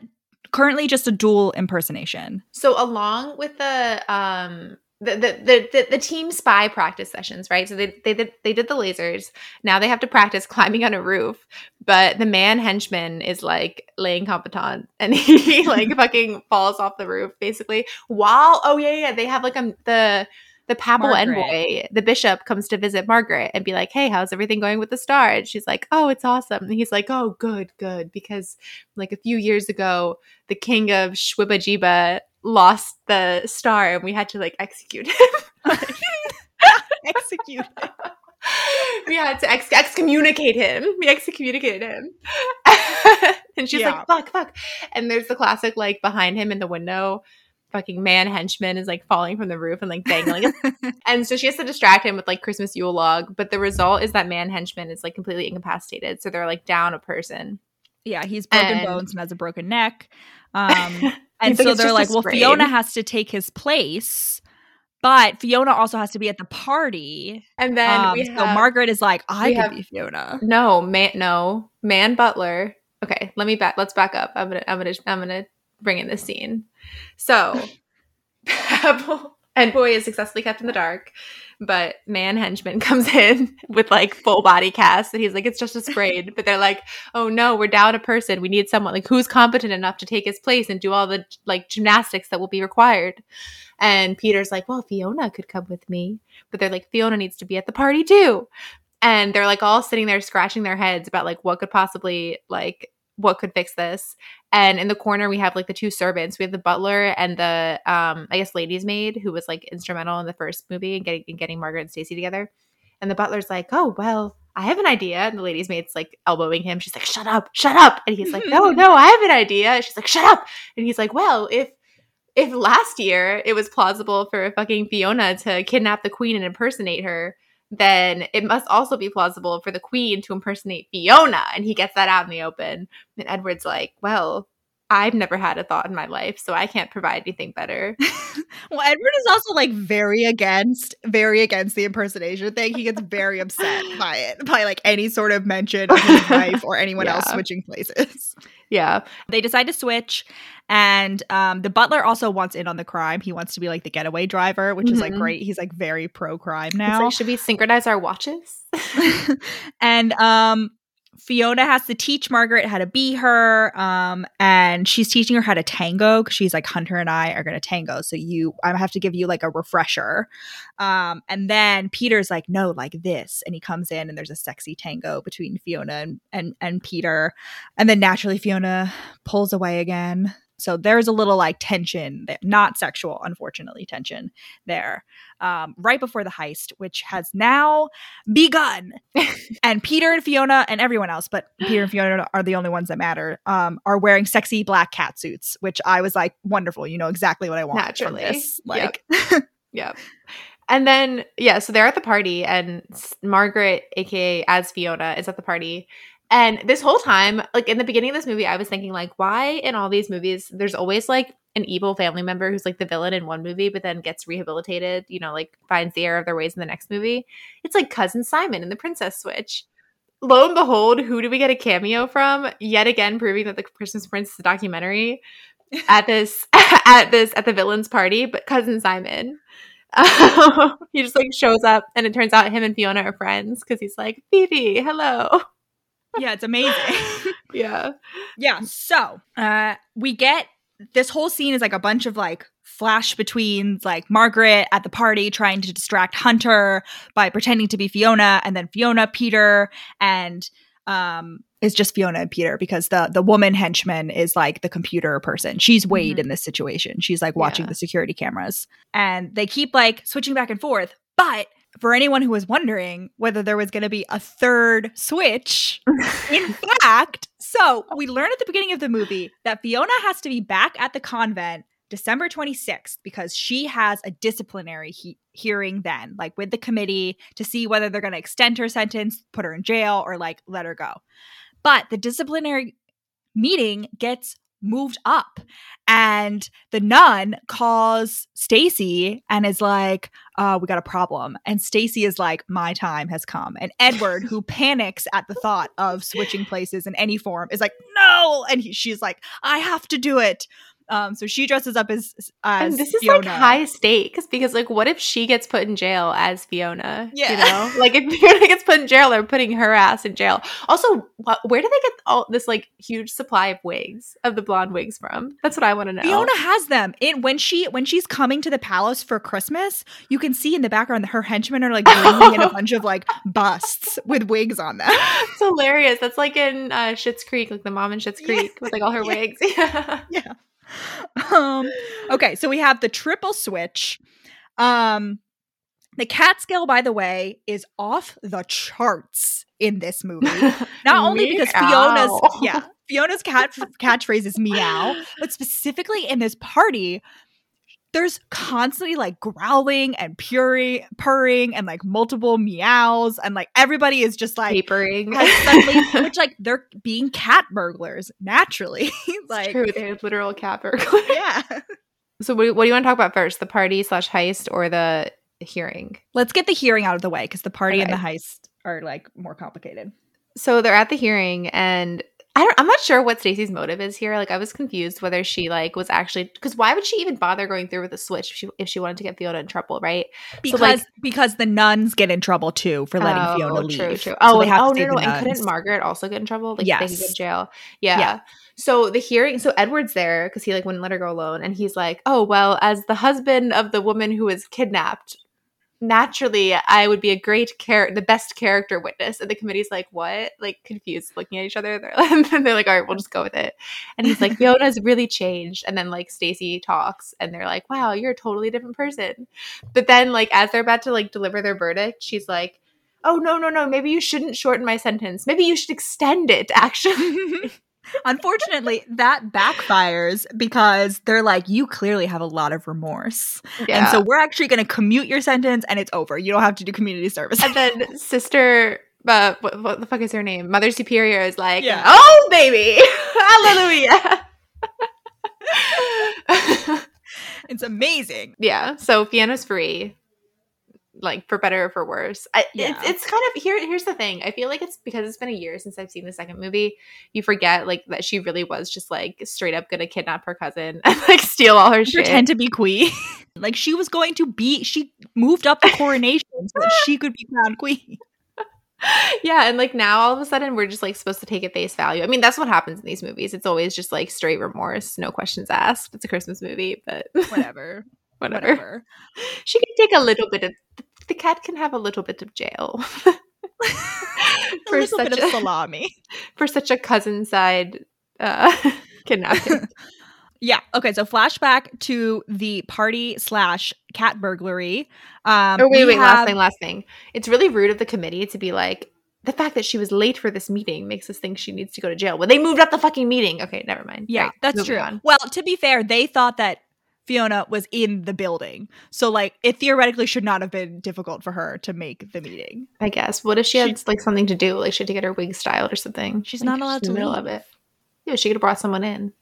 currently just a dual impersonation. So along with the um the the, the the team spy practice sessions, right? So they they did they did the lasers. Now they have to practice climbing on a roof. But the man henchman is like laying competent and he like fucking falls off the roof basically. While oh yeah yeah they have like um the the papal Margaret. envoy, the bishop comes to visit Margaret and be like, "Hey, how's everything going with the star?" And she's like, "Oh, it's awesome." And he's like, "Oh, good, good," because like a few years ago, the king of Shwibajiba lost the star and we had to like execute him. Execute. we had to ex- excommunicate him. We excommunicated him. and she's Yeah. like, fuck, fuck. And there's the classic, like, behind him in the window, fucking man henchman is like falling from the roof and like dangling. and so she has to distract him with like Christmas Yule log. But the result is that man henchman is like completely incapacitated. So they're like down a person. yeah, he's broken And- bones and has a broken neck. Um, and so they're like, well. Fiona has to take his place, but Fiona also has to be at the party. And then Um, we so have Margaret is like, I could have- be Fiona. no man, no man butler. okay, let me back. Let's back up. I'm gonna, I'm gonna, I'm gonna bring in this scene. So, Pebble and Boy is successfully kept in the dark, but man henchman comes in with like full body cast, and he's like, "It's just a sprain." but they're like, "Oh no, we're down a person. We need someone like who's competent enough to take his place and do all the like gymnastics that will be required." And Peter's like, "Well, Fiona could come with me," but they're like, "Fiona needs to be at the party too." and they're like all sitting there scratching their heads about like what could possibly like what could fix this. And in the corner we have like the two servants. We have the butler and the um i guess lady's maid who was like instrumental in the first movie and getting in getting margaret and stacy together. And the butler's like oh well i have an idea. And the lady's maid's like elbowing him. She's like shut up shut up. And he's like no no i have an idea. And she's like shut up. And he's like well if if last year it was plausible for fucking fiona to kidnap the queen and impersonate her then it must also be plausible for the queen to impersonate Fiona. And he gets that out in the open. And Edward's like, well, I've never had a thought in my life, so I can't provide anything better. well, Edward is also like very against, very against the impersonation thing. He gets very upset by it, by like any sort of mention of his wife or anyone yeah. else switching places. Yeah. They decide to switch, and um, the butler also wants in on the crime. He wants to be like the getaway driver, which mm-hmm. is like mm-hmm. great. He's like very pro crime now. Like, should we synchronize our watches? and um, Fiona has to teach Margaret how to be her. Um, and she's teaching her how to tango because she's like, Hunter and I are going to tango. So you, I have to give you like a refresher. Um, and then Peter's like, no, like this. And he comes in and there's a sexy tango between Fiona and, and, and Peter. And then naturally Fiona pulls away again. So there's a little like tension, not sexual, unfortunately, tension there um, right before the heist, which has now begun. and Peter and Fiona and everyone else, but Peter and Fiona are the only ones that matter, um, are wearing sexy black cat suits, which I was like, wonderful. You know exactly what I want Naturally. from this. Like, yep. yep. And then, yeah, so they're at the party, and Margaret, aka as Fiona, is at the party. And this whole time, like in the beginning of this movie, I was thinking, like, why in all these movies, there's always like an evil family member who's like the villain in one movie, but then gets rehabilitated, you know, like finds the error of their ways in the next movie. It's like Cousin Simon in The Princess Switch. Lo and behold, who do we get a cameo from? Yet again, proving that the Christmas Prince is a documentary at this at this at the villain's party, but Cousin Simon. he just like shows up, and it turns out him and Fiona are friends because he's like, Phoebe, hello yeah, it's amazing. yeah. Yeah. So uh we get this whole scene is like a bunch of like flash between like Margaret at the party trying to distract Hunter by pretending to be Fiona and then Fiona, Peter, and um is just Fiona and Peter because the the woman henchman is like the computer person. She's Wade mm-hmm. in this situation. She's like watching yeah. the security cameras. And they keep like switching back and forth. But for anyone who was wondering whether there was going to be a third switch, in fact, so we learn at the beginning of the movie that Fiona has to be back at the convent December 26th because she has a disciplinary he- hearing then, like with the committee to see whether they're going to extend her sentence, put her in jail, or like let her go. But the disciplinary meeting gets moved up. And the nun calls Stacy and is like uh, we got a problem. And Stacy is like my time has come. And Edward who panics at the thought of switching places in any form is like no. And he, she's like I have to do it um, so she dresses up as as and this is Fiona. like high stakes because like what if she gets put in jail as Fiona? Yeah, you know, like if Fiona gets put in jail, they're putting her ass in jail. Also, what, where do they get all this like huge supply of wigs of the blonde wigs from? That's what I want to know. Fiona has them in when she when she's coming to the palace for Christmas. You can see in the background that her henchmen are like bringing in a bunch of like busts with wigs on them. It's hilarious. That's like in uh, Schitt's Creek, like the mom in Schitt's Creek yeah. with like all her yeah. wigs. yeah. yeah. um, okay, so we have the triple switch. Um, the cat scale, by the way, is off the charts in this movie. Not only because Fiona's yeah, Fiona's cat catchphrase is meow, but specifically in this party, there's constantly like growling and purring, purring and like multiple meows and like everybody is just like papering, suddenly, which like they're being cat burglars naturally. like true, they're literal cat burglars. Yeah. So what, what do you want to talk about first? The party slash heist or the hearing? Let's get the hearing out of the way because the party okay. and the heist are like more complicated. So they're at the hearing and I don't I'm not sure what Stacy's motive is here. Like I was confused whether she like was actually because why would she even bother going through with the switch if she, if she wanted to get Fiona in trouble, right? Because so, like, because the nuns get in trouble too for letting oh, Fiona leave. True, true. So Oh, they have oh no, no. And couldn't. Margaret also get in trouble? Like they could go Yes. to jail. Yeah. Yeah. So the hearing, so Edward's there because he like wouldn't let her go alone, and he's like, "Oh well, as the husband of the woman who was kidnapped, naturally I would be a great character, the best character witness." And the committee's like, "What?" Like confused, looking at each other. They're and then they're like, "All right, we'll just go with it." And he's like, "Fiona's really changed." And then like Stacy talks, and they're like, "Wow, you're a totally different person." But then like as they're about to like deliver their verdict, she's like. Oh no no no! Maybe you shouldn't shorten my sentence. Maybe you should extend it. Actually, Unfortunately, that backfires because they're like, you clearly have a lot of remorse. And so we're actually going to commute your sentence and it's over. You don't have to do community service. and then sister uh, what, what the fuck is her name mother superior is like Yeah. oh baby hallelujah it's amazing. yeah so fiona's free like for better or for worse I, Yeah. it's, it's kind of here here's the thing i feel like it's because it's been a year since i've seen the second movie you forget like that she really was just like straight up gonna kidnap her cousin and like steal all her shit Pretend to be queen. like she was going to be, she moved up the coronation so that she could be crowned queen. yeah, and like now all of a sudden we're just like supposed to take it face value. I mean, that's what happens in these movies. It's always just like straight remorse, no questions asked. It's a Christmas movie, but Whatever. whatever. Whatever. She can take a little bit of the cat can have a little bit of jail a For bit such of a- salami. for such a cousin side uh kidnapping. Yeah. Okay. So flashback to the party slash cat burglary. Um, oh wait, wait, last thing, last thing. It's really rude of the committee to be like the fact that she was late for this meeting makes us think she needs to go to jail. When they moved up the fucking meeting. Okay, never mind. Yeah, Right, that's true. on. Well, to be fair, they thought that Fiona was in the building. So like it theoretically should not have been difficult for her to make the meeting. I guess. What if she had like something to do? Like she had to get her wig styled or something. She's Like, not allowed in to the middle leave. of it. Yeah, she could have brought someone in.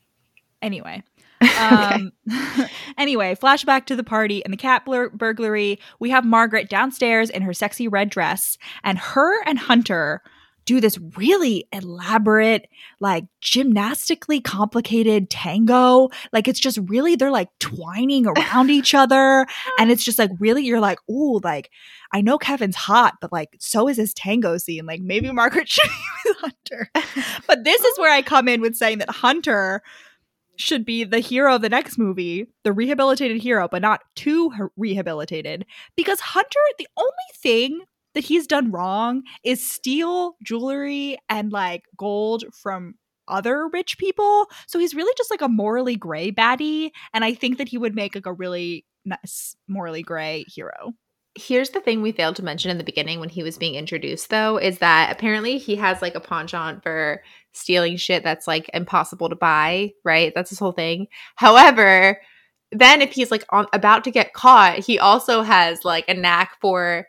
Anyway. Okay. Um anyway, flashback to the party and the cat blur- burglary. We have Margaret downstairs in her sexy red dress and her and Hunter do this really elaborate like gymnastically complicated tango. Like it's just really they're like twining around each other and it's just like really you're like, "Ooh, like I know Kevin's hot, but like so is his tango scene. Like maybe Margaret should be with Hunter." But this is where I come in with saying that Hunter should be the hero of the next movie, the rehabilitated hero, but not too rehabilitated. Because Hunter, the only thing that he's done wrong is steal jewelry and like gold from other rich people. So he's really just like a morally gray baddie. And I think that he would make like a really nice morally gray hero. Here's the thing we failed to mention in the beginning when he was being introduced, though, is that apparently he has like a penchant for stealing shit that's like impossible to buy, right? That's his whole thing. However, then if he's like on, about to get caught, he also has like a knack for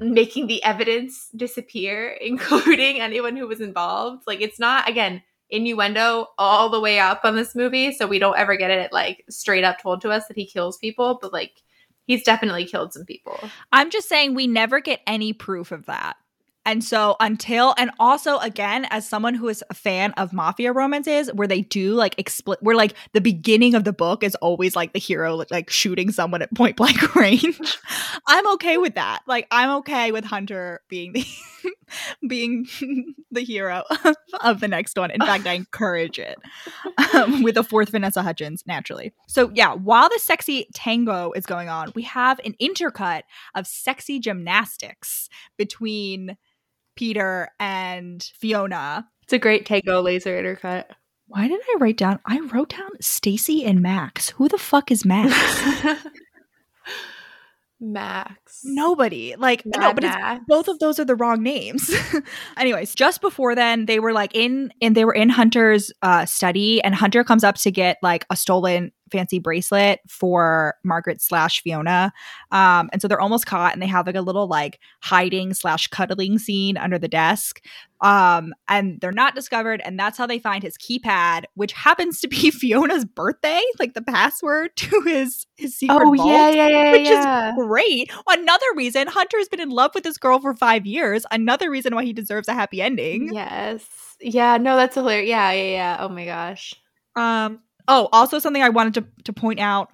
making the evidence disappear, including anyone who was involved. Like it's not again innuendo all the way up on this movie, so we don't ever get it like straight up told to us that he kills people, but like he's definitely killed some people. I'm just saying we never get any proof of that. And so until and also again as someone who is a fan of mafia romances where they do like explicit where like the beginning of the book is always like the hero like shooting someone at point blank range. I'm okay with that. Like I'm okay with Hunter being the being the hero of the next one. In fact, I encourage it um, with the fourth Vanessa Hudgens naturally. So yeah, while the sexy tango is going on, we have an intercut of sexy gymnastics between Peter and Fiona. It's a great tango laser intercut. Why did I write down? I wrote down Stacy and Max. Who the fuck is Max? Max. Nobody. Like no, Mad but it's both of those are the wrong names. Anyways, just before then, they were like in and they were in Hunter's uh study, and Hunter comes up to get like a stolen fancy bracelet for Margaret slash Fiona. Um, and so they're almost caught and they have like a little like hiding slash cuddling scene under the desk. Um, and they're not discovered, and that's how they find his keypad, which happens to be Fiona's birthday, like the password to his his secret Oh vault. yeah, yeah, yeah, Which yeah. is great. Another reason Hunter's been in love with this girl for five years. Another reason why he deserves a happy ending. Yes. Yeah, no, that's hilarious. Yeah, yeah, yeah. Oh my gosh. Um. Oh, also something I wanted to to point out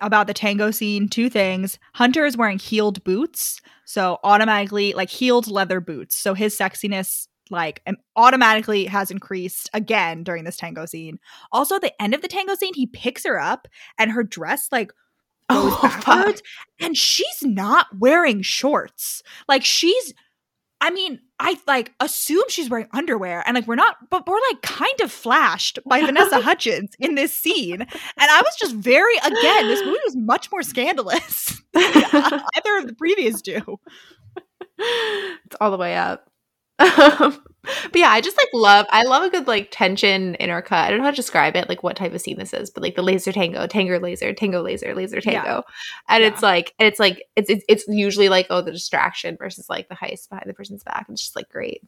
about the tango scene. Two things: Hunter is wearing heeled boots, so automatically like heeled leather boots. So his sexiness like automatically has increased again during this tango scene. Also, at the end of the tango scene, he picks her up and her dress like goes Oh, fuck. backwards, and she's not wearing shorts. Like she's. I mean, I like assume she's wearing underwear, and like we're not, but we're like kind of flashed by Vanessa Hudgens in this scene, and I was just very again. This movie was much more scandalous than either of the previous two. it's all the way up. But yeah, I just like love. I love a good like tension intercut. I don't know how to describe it, like what type of scene this is, but like the laser tango, tango laser, tango laser, laser Yeah. tango, and it's like and it's like it's, it's it's usually like oh the distraction versus like the heist behind the person's back. It's just like great.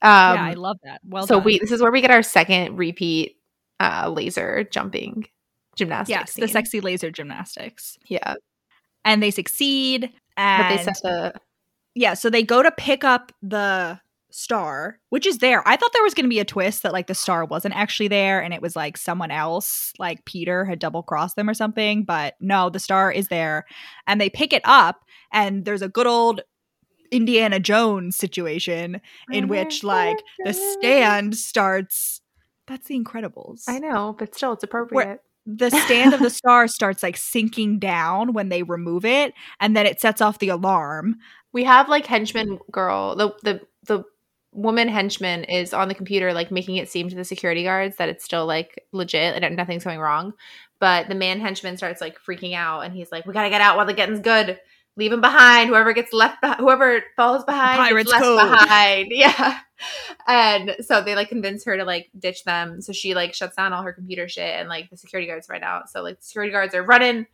Um, yeah, I love that. Well, so done. we this is where we get our second repeat uh laser jumping gymnastics. yes, the sexy laser gymnastics, yeah, and they succeed. but And they set the yeah, so they go to pick up the star, which is there. I thought there was going to be a twist that like the star wasn't actually there and it was like someone else, like Peter had double crossed them or something, but no, the star is there. And they pick it up and there's a good old Indiana Jones situation in uh-huh, which like the stand starts that's the Incredibles. I know, but still, it's appropriate. the stand of the star starts like sinking down when they remove it and then it sets off the alarm We have like henchman girl, the the the woman henchman is on the computer, like making it seem to the security guards that it's still like legit and nothing's going wrong. But the man henchman starts like freaking out, and he's like, "We gotta get out while the getting's good. Leave him behind. Whoever gets left, beh- whoever falls behind, pirate's gets left code. behind." Yeah. And so they like convince her to like ditch them. So she like shuts down all her computer shit, and like the security guards find out. So like the security guards are running.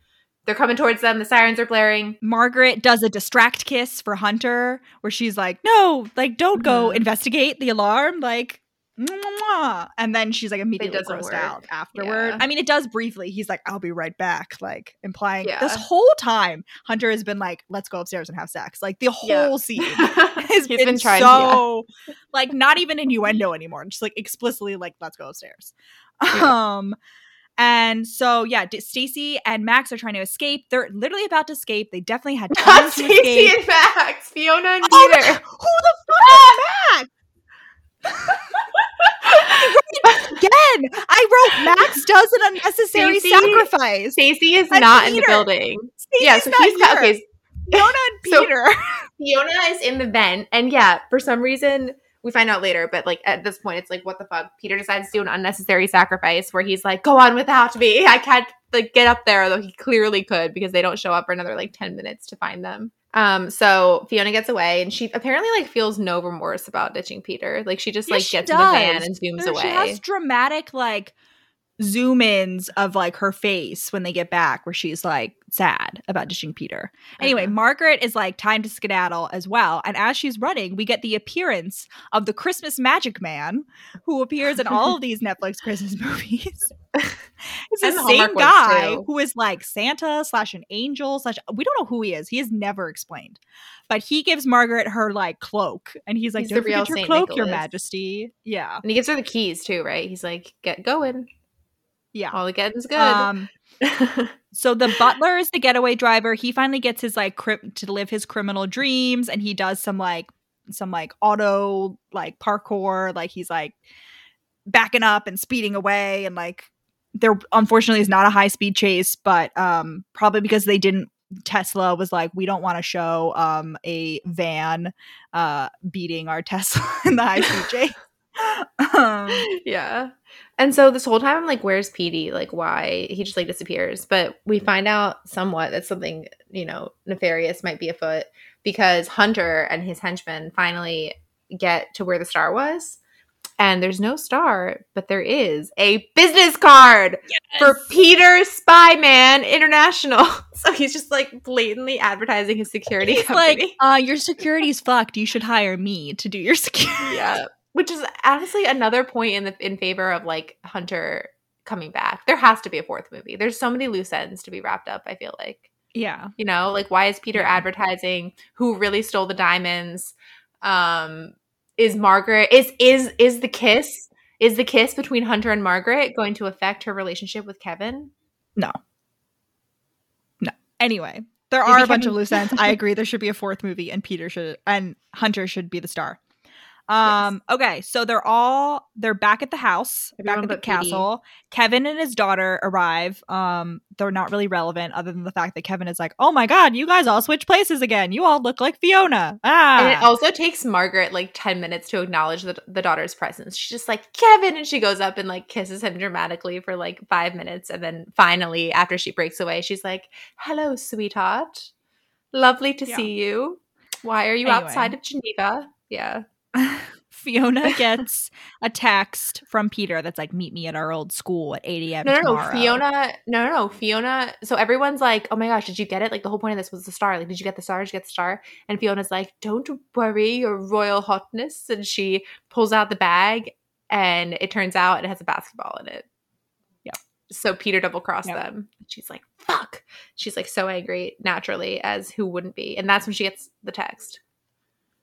They're coming towards them. The sirens are blaring. Margaret does a distract kiss for Hunter where she's like, "No, like don't go Mhm. investigate the alarm." Like and then she's like immediately grossed work. out afterward. Yeah. I mean, it does briefly. He's like, "I'll be right back," like implying Yeah. this whole time Hunter has been like, "Let's go upstairs and have sex." Like the Yeah. whole scene has been, been trying yeah. so like not even innuendo anymore. Just like explicitly like, "Let's go upstairs." Yeah. Um and so yeah, D- Stacy and Max are trying to escape. They're literally about to escape. They definitely had time Not to escape. and Max, Fiona and Oh, Peter. Who the fuck is Max? Again, I wrote Max does an unnecessary Stacey- sacrifice. Stacy is And not in the building. Stacey's yeah, so not he's got here. okay. Fiona and So- Peter. Fiona is in the vent, and yeah, for some reason we find out later, but like at this point, it's like what the fuck. Peter decides to do an unnecessary sacrifice where he's like, "Go on without me. I can't like get up there," though he clearly could because they don't show up for another like ten minutes to find them. Um, so Fiona gets away, and she apparently like feels no remorse about ditching Peter. Like she just Yeah, like she gets in the van and zooms away. She has dramatic like zoom ins of like her face when they get back where she's like sad about ditching Peter. Anyway, Uh-huh. Margaret is like time to skedaddle as well. And as she's running, we get the appearance of the Christmas Magic Man who appears in all of these Netflix Christmas movies. it's the same Hallmark guy who is like Santa slash an angel slash we don't know who he is. He is never explained. But he gives Margaret her like cloak and he's like, He's the Don't real forget your Saint cloak, your majesty. Yeah. and he gives her the keys too, right? He's like, "Get going. Yeah. All getting's good." Um, so the butler is the getaway driver. He finally gets his like cri- to live his criminal dreams, and he does some like some like auto like parkour. Like he's like backing up and speeding away, and like there unfortunately is not a high speed chase, but um probably because they didn't. Tesla was like, we don't want to show um a van uh beating our Tesla in the high speed chase. um, yeah. And so this whole time I'm like, where's Petey? Like why he just like disappears. But we find out somewhat that something, you know, nefarious might be afoot because Hunter and his henchmen finally get to where the star was. And there's no star, but there is a business card for Peter Spyman International. So he's just like blatantly advertising his security He's company. like, uh, your security's fucked. You should hire me to do your security. yeah, which is honestly another point in the in favor of like Hunter coming back. There has to be a fourth movie. There's so many loose ends to be wrapped up. I feel like Yeah. you know, like why is Peter Yeah. advertising? Who really stole the diamonds? Um, is Margaret is is is the kiss is the kiss between Hunter and Margaret going to affect her relationship with Kevin? No. No. Anyway, there are a bunch of loose ends. I agree there should be a fourth movie and Peter should and Hunter should be the star. Um okay, so they're all they're back at the house, Everyone back at the castle. Kevin and his daughter arrive. Um they're not really relevant other than the fact that Kevin is like, "Oh my god, you guys all switch places again. You all look like Fiona." Ah. And it also takes Margaret like 10 minutes to acknowledge the, the daughter's presence. She's just like, Kevin. And she goes up and like kisses him dramatically for like five minutes. And then finally, after she breaks away, she's like, Hello, sweetheart. Lovely to Yeah. see you. Why are you Anyway. outside of Geneva? Yeah. Fiona gets a text from Peter that's like, "Meet me at our old school at 8 a.m. No, no, no. Fiona, no, no, no. Fiona. So everyone's like, oh my gosh, did you get it? Like the whole point of this was the star. Like, did you get the star? Did you get the star? And Fiona's like, don't worry, your royal hotness. And she pulls out the bag and it turns out it has a basketball in it. Yeah. So Peter double crossed Yep. them. She's like, fuck. She's like so angry naturally, as who wouldn't be. And that's when she gets the text.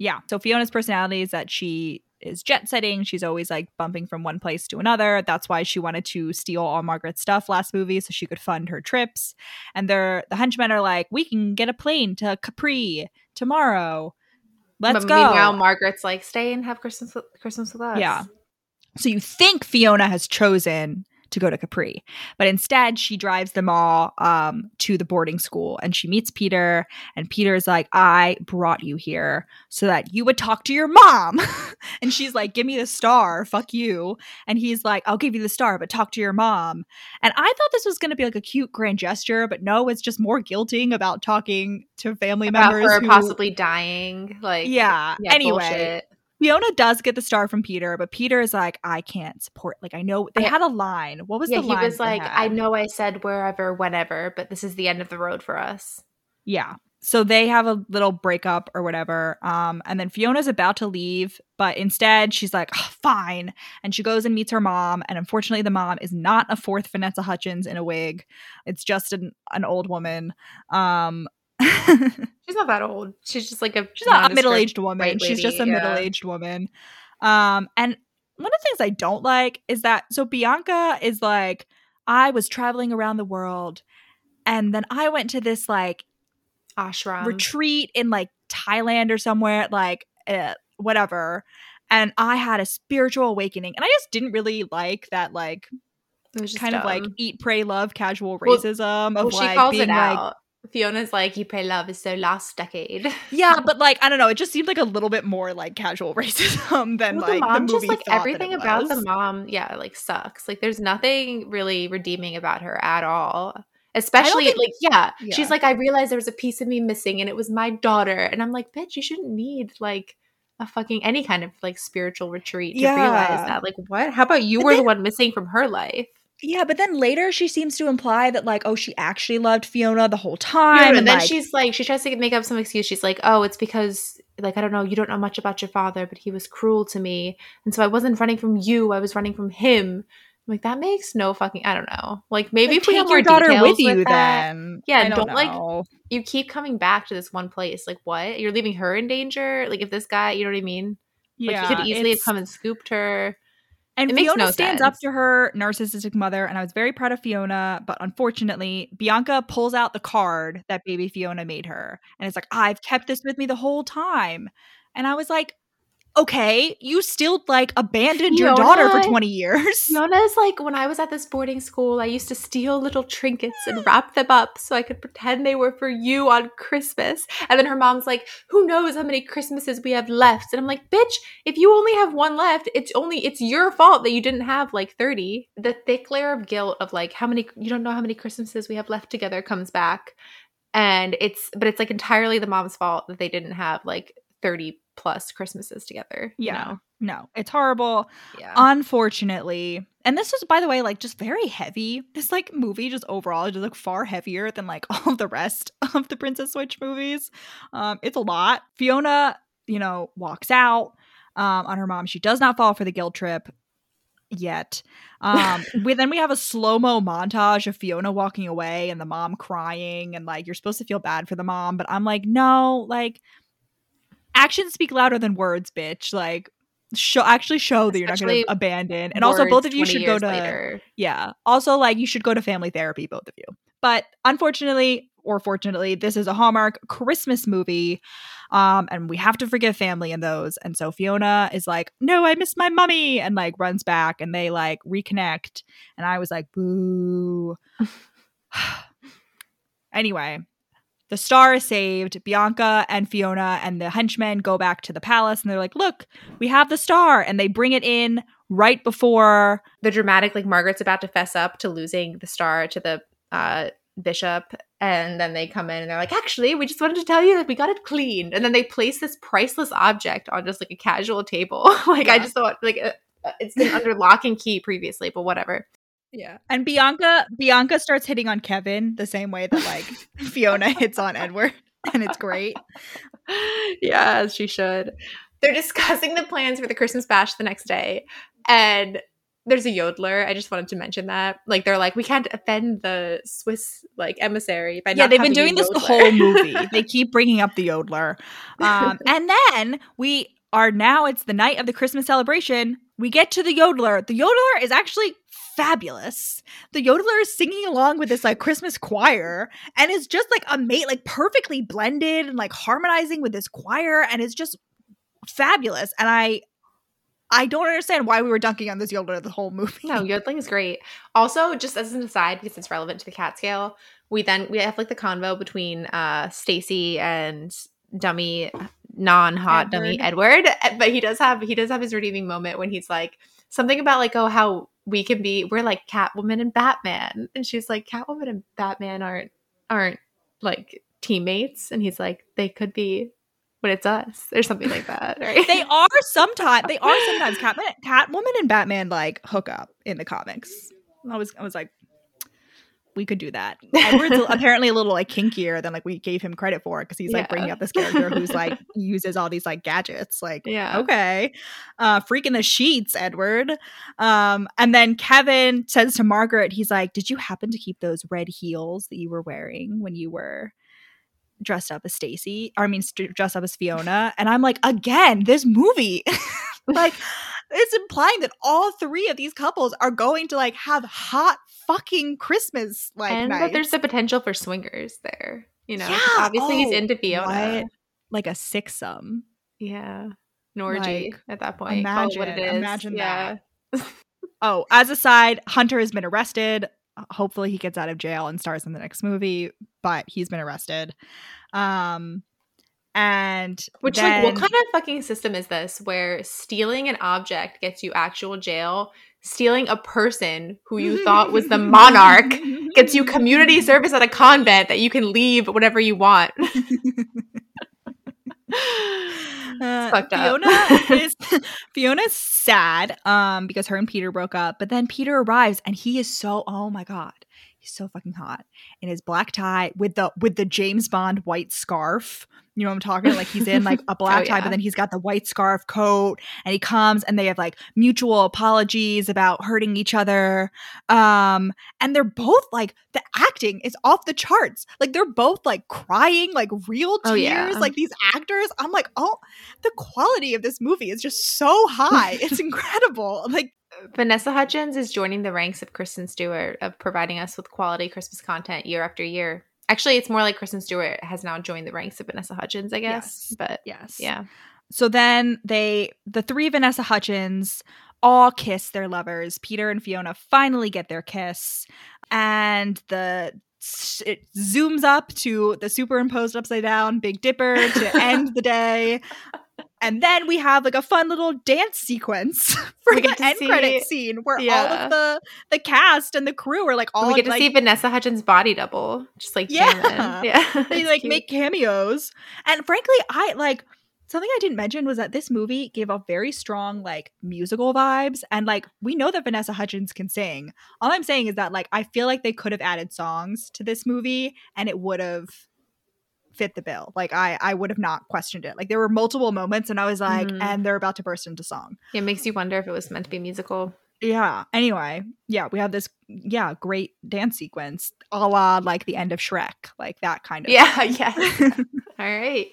Yeah. So Fiona's personality is that she is jet setting. She's always like bumping from one place to another. That's why she wanted to steal all Margaret's stuff last movie so she could fund her trips. And they're the henchmen are like, we can get a plane to Capri tomorrow. Let's but go. Meanwhile, Margaret's like, stay and have Christmas with, Christmas with us. Yeah. So you think Fiona has chosen to go to Capri, but instead she drives them all um, to the boarding school and she meets Peter. And Peter's like, I brought you here so that you would talk to your mom. and she's like, Give me the star. Fuck you. And he's like, I'll give you the star, but talk to your mom. And I thought this was going to be like a cute grand gesture, but no, it's just more guilting about talking to family About members. her who- possibly dying. Like, yeah. yeah, anyway, bullshit. Fiona does get the star from Peter, but Peter is like, I can't support. Like, I know they Yeah. had a line. What was yeah, the line? he was like? I know I said wherever, whenever, but this is the end of the road for us. Yeah. So they have a little breakup or whatever. Um, and then Fiona's about to leave, but instead she's like, "Oh, fine. And she goes and meets her mom. And unfortunately, the mom is not a fourth Vanessa Hudgens in a wig. It's just an, an old woman. Um, She's not that old. She's just like a she's not a middle-aged woman white she's just a yeah. middle-aged woman um and one of the things i don't like is that so bianca is like i was traveling around the world and then i went to this like ashram. retreat in like thailand or somewhere like uh, whatever and i had a spiritual awakening and i just didn't really like that like It was just kind of like eat pray love casual Well- racism of well, she like calls being it like. Fiona's like, "You pray love is so last decade." yeah but like i don't know it just seemed like a little bit more like casual racism than Well, like the mom movie just like everything about the mom, yeah, like sucks. Like there's nothing really redeeming about her at all. Especially think- like yeah, Yeah. she's like I realized there was a piece of me missing and it was my daughter and I'm like, "Bitch, you shouldn't need like a fucking any kind of like spiritual retreat to Yeah. realize that. Like what? How about you But were the one missing from her life?" Yeah, but then later she seems to imply that like, oh, she actually loved Fiona the whole time. no, and, then like, she's like, she tries to make up some excuse. She's like, oh, it's because, like, I don't know, you don't know much about your father, but he was cruel to me. And so I wasn't running from you, I was running from him. I'm like, that makes no fucking, I don't know. Like, maybe like, if we take have more your daughter details with you, that, then Yeah, don't, don't, like, you keep coming back to this one place. Like, what? You're leaving her in danger? Like, if this guy, you know what I mean? Like, yeah, he could easily have come and scooped her. And It Fiona no stands up to her narcissistic mother, and I was very proud of Fiona. But unfortunately, Bianca pulls out the card that baby Fiona made her, and it's like, I've kept this with me the whole time. And I was like, okay, you still like abandoned your daughter for 20 years. Fiona's like, when I was at this boarding school, I used to steal little trinkets and wrap them up so I could pretend they were for you on Christmas. And then her mom's like, who knows how many Christmases we have left? And I'm like, bitch, if you only have one left, it's only, it's your fault that you didn't have like 30. The thick layer of guilt of like, how many, you don't know how many Christmases we have left together comes back. And it's, but it's like entirely the mom's fault that they didn't have like 30 plus Christmases together. you Yeah. know? No, it's horrible. Yeah. Unfortunately, and this is by the way like just very heavy. This like movie just overall is just like far heavier than like all the rest of the Princess Switch movies. Um, it's a lot. Fiona, you know, walks out um, on her mom. She does not fall for the guilt trip yet. Um, we then we have a slow mo montage of Fiona walking away and the mom crying, and like you're supposed to feel bad for the mom, but I'm like, no, like actions speak louder than words, bitch. Like. Show actually show that you're not going to abandon, and also both of you should go to later. yeah. Also, like you should go to family therapy, both of you. But unfortunately, or fortunately, this is a Hallmark Christmas movie. Um, and we have to forgive family in those. And so Fiona is like, No, I miss my mummy, and like runs back and they like reconnect. And I was like, boo. anyway, the star is saved. Bianca and Fiona and the henchmen go back to the palace and they're like, Look, we have the star. And they bring it in right before the dramatic like Margaret's about to fess up to losing the star to the uh bishop and then they come in and they're like actually we just wanted to tell you that we got it cleaned and then they place this priceless object on just like a casual table like i just thought like uh, uh, it's been under lock and key previously but whatever Yeah. And Bianca Bianca starts hitting on Kevin the same way that like Fiona hits on Edward. And it's great. yeah she should they're discussing the plans for the christmas bash the next day and there's a yodeler i just wanted to mention that like they're like we can't offend the swiss like emissary by yeah, they've been doing this the whole movie. They keep bringing up the yodeler. Um, and then we are now, it's the night of the Christmas celebration. We get to the yodeler. The yodeler is actually fabulous. The yodeler is singing along with this like Christmas choir and it's just like a mate, like perfectly blended and like harmonizing with this choir. And it's just fabulous. And I, I don't understand why we were dunking on this yodeler the whole movie. No, yodeling is great. Also, just as an aside, because it's relevant to the cat scale, we then we have like the convo between uh Stacy and dummy non-hot dummy Edward. Eh, But he does have he does have his redeeming moment when he's like something about like, oh, how we can be we're like Catwoman and Batman. And she's like, Catwoman and Batman aren't aren't like teammates. And he's like, they could be when it's us, or something like that. Right. they are sometimes they are sometimes Catman, Catwoman and Batman like hook up in the comics. I was I was like, we could do that. Edward's apparently a little like kinkier than like we gave him credit for because he's like Yeah. bringing up this character who's like uses all these like gadgets. Like, Yeah. okay, uh, freaking the sheets, Edward. Um, and then Kevin says to Margaret, he's like, "Did you happen to keep those red heels that you were wearing when you were?" dressed up as Stacy, or I mean, st- dressed up as Fiona, and I'm like, again, this movie, like, it's implying that all three of these couples are going to like have hot fucking Christmas like and nights. that there's the potential for swingers there. You know, Yeah, obviously he's oh, into Fiona. what? like a six sum. Yeah, an orgy Like, at that point. It what it imagine- is. imagine yeah. Oh, as a side, Hunter has been arrested. Hopefully, he gets out of jail and stars in the next movie. But he's been arrested. Um, and Which like, what kind of fucking system is this? Where stealing an object gets you actual jail, stealing a person who you thought was the monarch gets you community service at a convent that you can leave whenever you want. Uh, fucked up. Fiona is Fiona's sad um because her and Peter broke up, but then Peter arrives and he is so oh my god, he's so fucking hot in his black tie with the with the James Bond white scarf. You know what I'm talking? Like he's in like a black tie, yeah. but then he's got the white scarf coat, and he comes and they have like mutual apologies about hurting each other. Um, and they're both like the acting is off the charts. Like they're both like crying, like real tears, Oh, yeah. like these actors. I'm like, oh, the quality of this movie is just so high. it's incredible. Like, Vanessa Hudgens is joining the ranks of Kristen Stewart of providing us with quality Christmas content year after year. Actually, it's more like Kristen Stewart has now joined the ranks of Vanessa Hudgens, I guess. Yes. But yes. yeah. So then they, the three Vanessa Hudgens, all kiss their lovers. Peter and Fiona finally get their kiss, and the it zooms up to the superimposed upside down Big Dipper to end the day. And then we have like a fun little dance sequence for the end credit scene where all of the the cast and the crew are like all we get to like, see Vanessa Hudgens' body double, just like Yeah. yeah. they like cute. make cameos and frankly i like something I didn't mention was that this movie gave off very strong like musical vibes and like we know that Vanessa Hudgens can sing. All I'm saying is that like I feel like they could have added songs to this movie and it would have fit the bill. Like I I would have not questioned it. Like there were multiple moments and I was like Mhm. and they're about to burst into song. It makes you wonder if it was meant to be musical. Yeah. Anyway, yeah, we have this yeah, great dance sequence a la like the end of Shrek, like that kind of Yeah, Yeah. All right.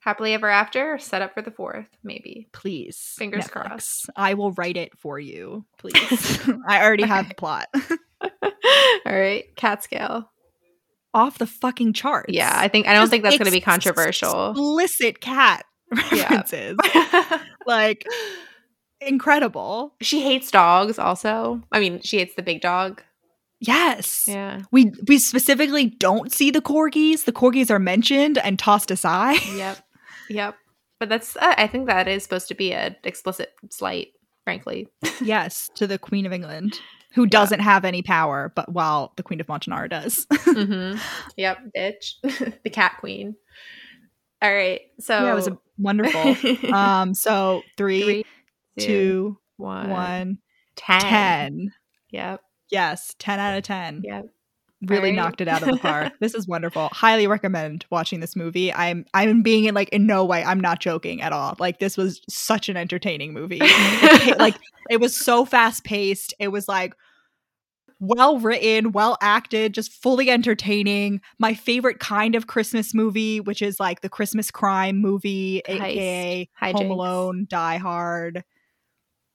Happily ever after, set up for the fourth, maybe. Please. Fingers Netflix. crossed. I will write it for you. Please. I already have the plot. All right. Cat scale. Off the fucking charts. Yeah, I think I don't Just think that's going to be controversial. Explicit cat references. like incredible. she hates dogs also. I mean, she hates the big dog. Yes. Yeah. We we specifically don't see the corgis. The corgis are mentioned and tossed aside. Yep. Yep. But that's uh, I think that is supposed to be an explicit slight, frankly. yes, to the Queen of England, who doesn't have any power, but while the Queen of Montenaro does. hmm Yep, bitch. the cat queen. All right. So yeah, it was a, wonderful. um, so three, Three, two, one, one, ten. ten. Yep. Yes, ten out of ten. Yep. Really Alright. knocked it out of the park. this is wonderful. Highly recommend watching this movie. I'm I'm being in like in no way. I'm not joking at all. Like this was such an entertaining movie. Like it was so fast paced. It was like well written, well acted, just fully entertaining. My favorite kind of Christmas movie, which is like the Christmas crime movie, Heist. aka Hijinks. Home Alone, Die Hard.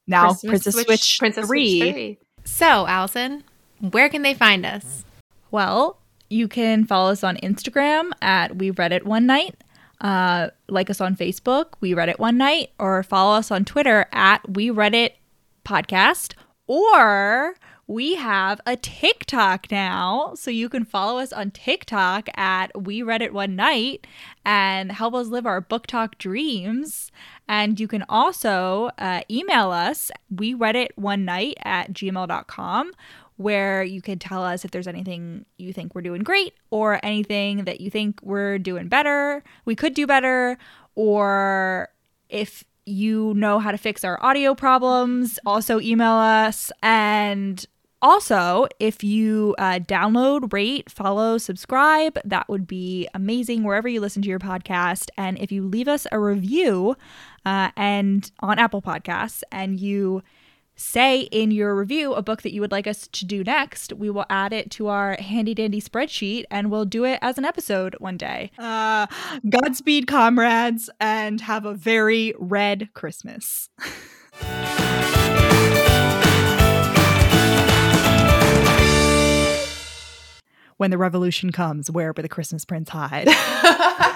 Now Princess, Switch, Princess 3. Switch 3. So, Allison, where can they find us? Well, you can follow us on Instagram at We Read It One Night. Uh, like us on Facebook, We Read It One Night, or follow us on Twitter at We Read It Podcast. Or we have a TikTok now, so you can follow us on TikTok at We Read It One Night and help us live our book talk dreams. And you can also uh, email us, we read it one night at gmail.com, where you can tell us if there's anything you think we're doing great or anything that you think we're doing better, we could do better, or if you know how to fix our audio problems, also email us. And also, if you uh, download, rate, follow, subscribe, that would be amazing wherever you listen to your podcast. And if you leave us a review uh, and on Apple Podcasts and you say in your review a book that you would like us to do next, we will add it to our handy dandy spreadsheet and we'll do it as an episode one day. Uh, Godspeed, comrades, and have a very red Christmas. when the revolution comes, where will the Christmas prince hide?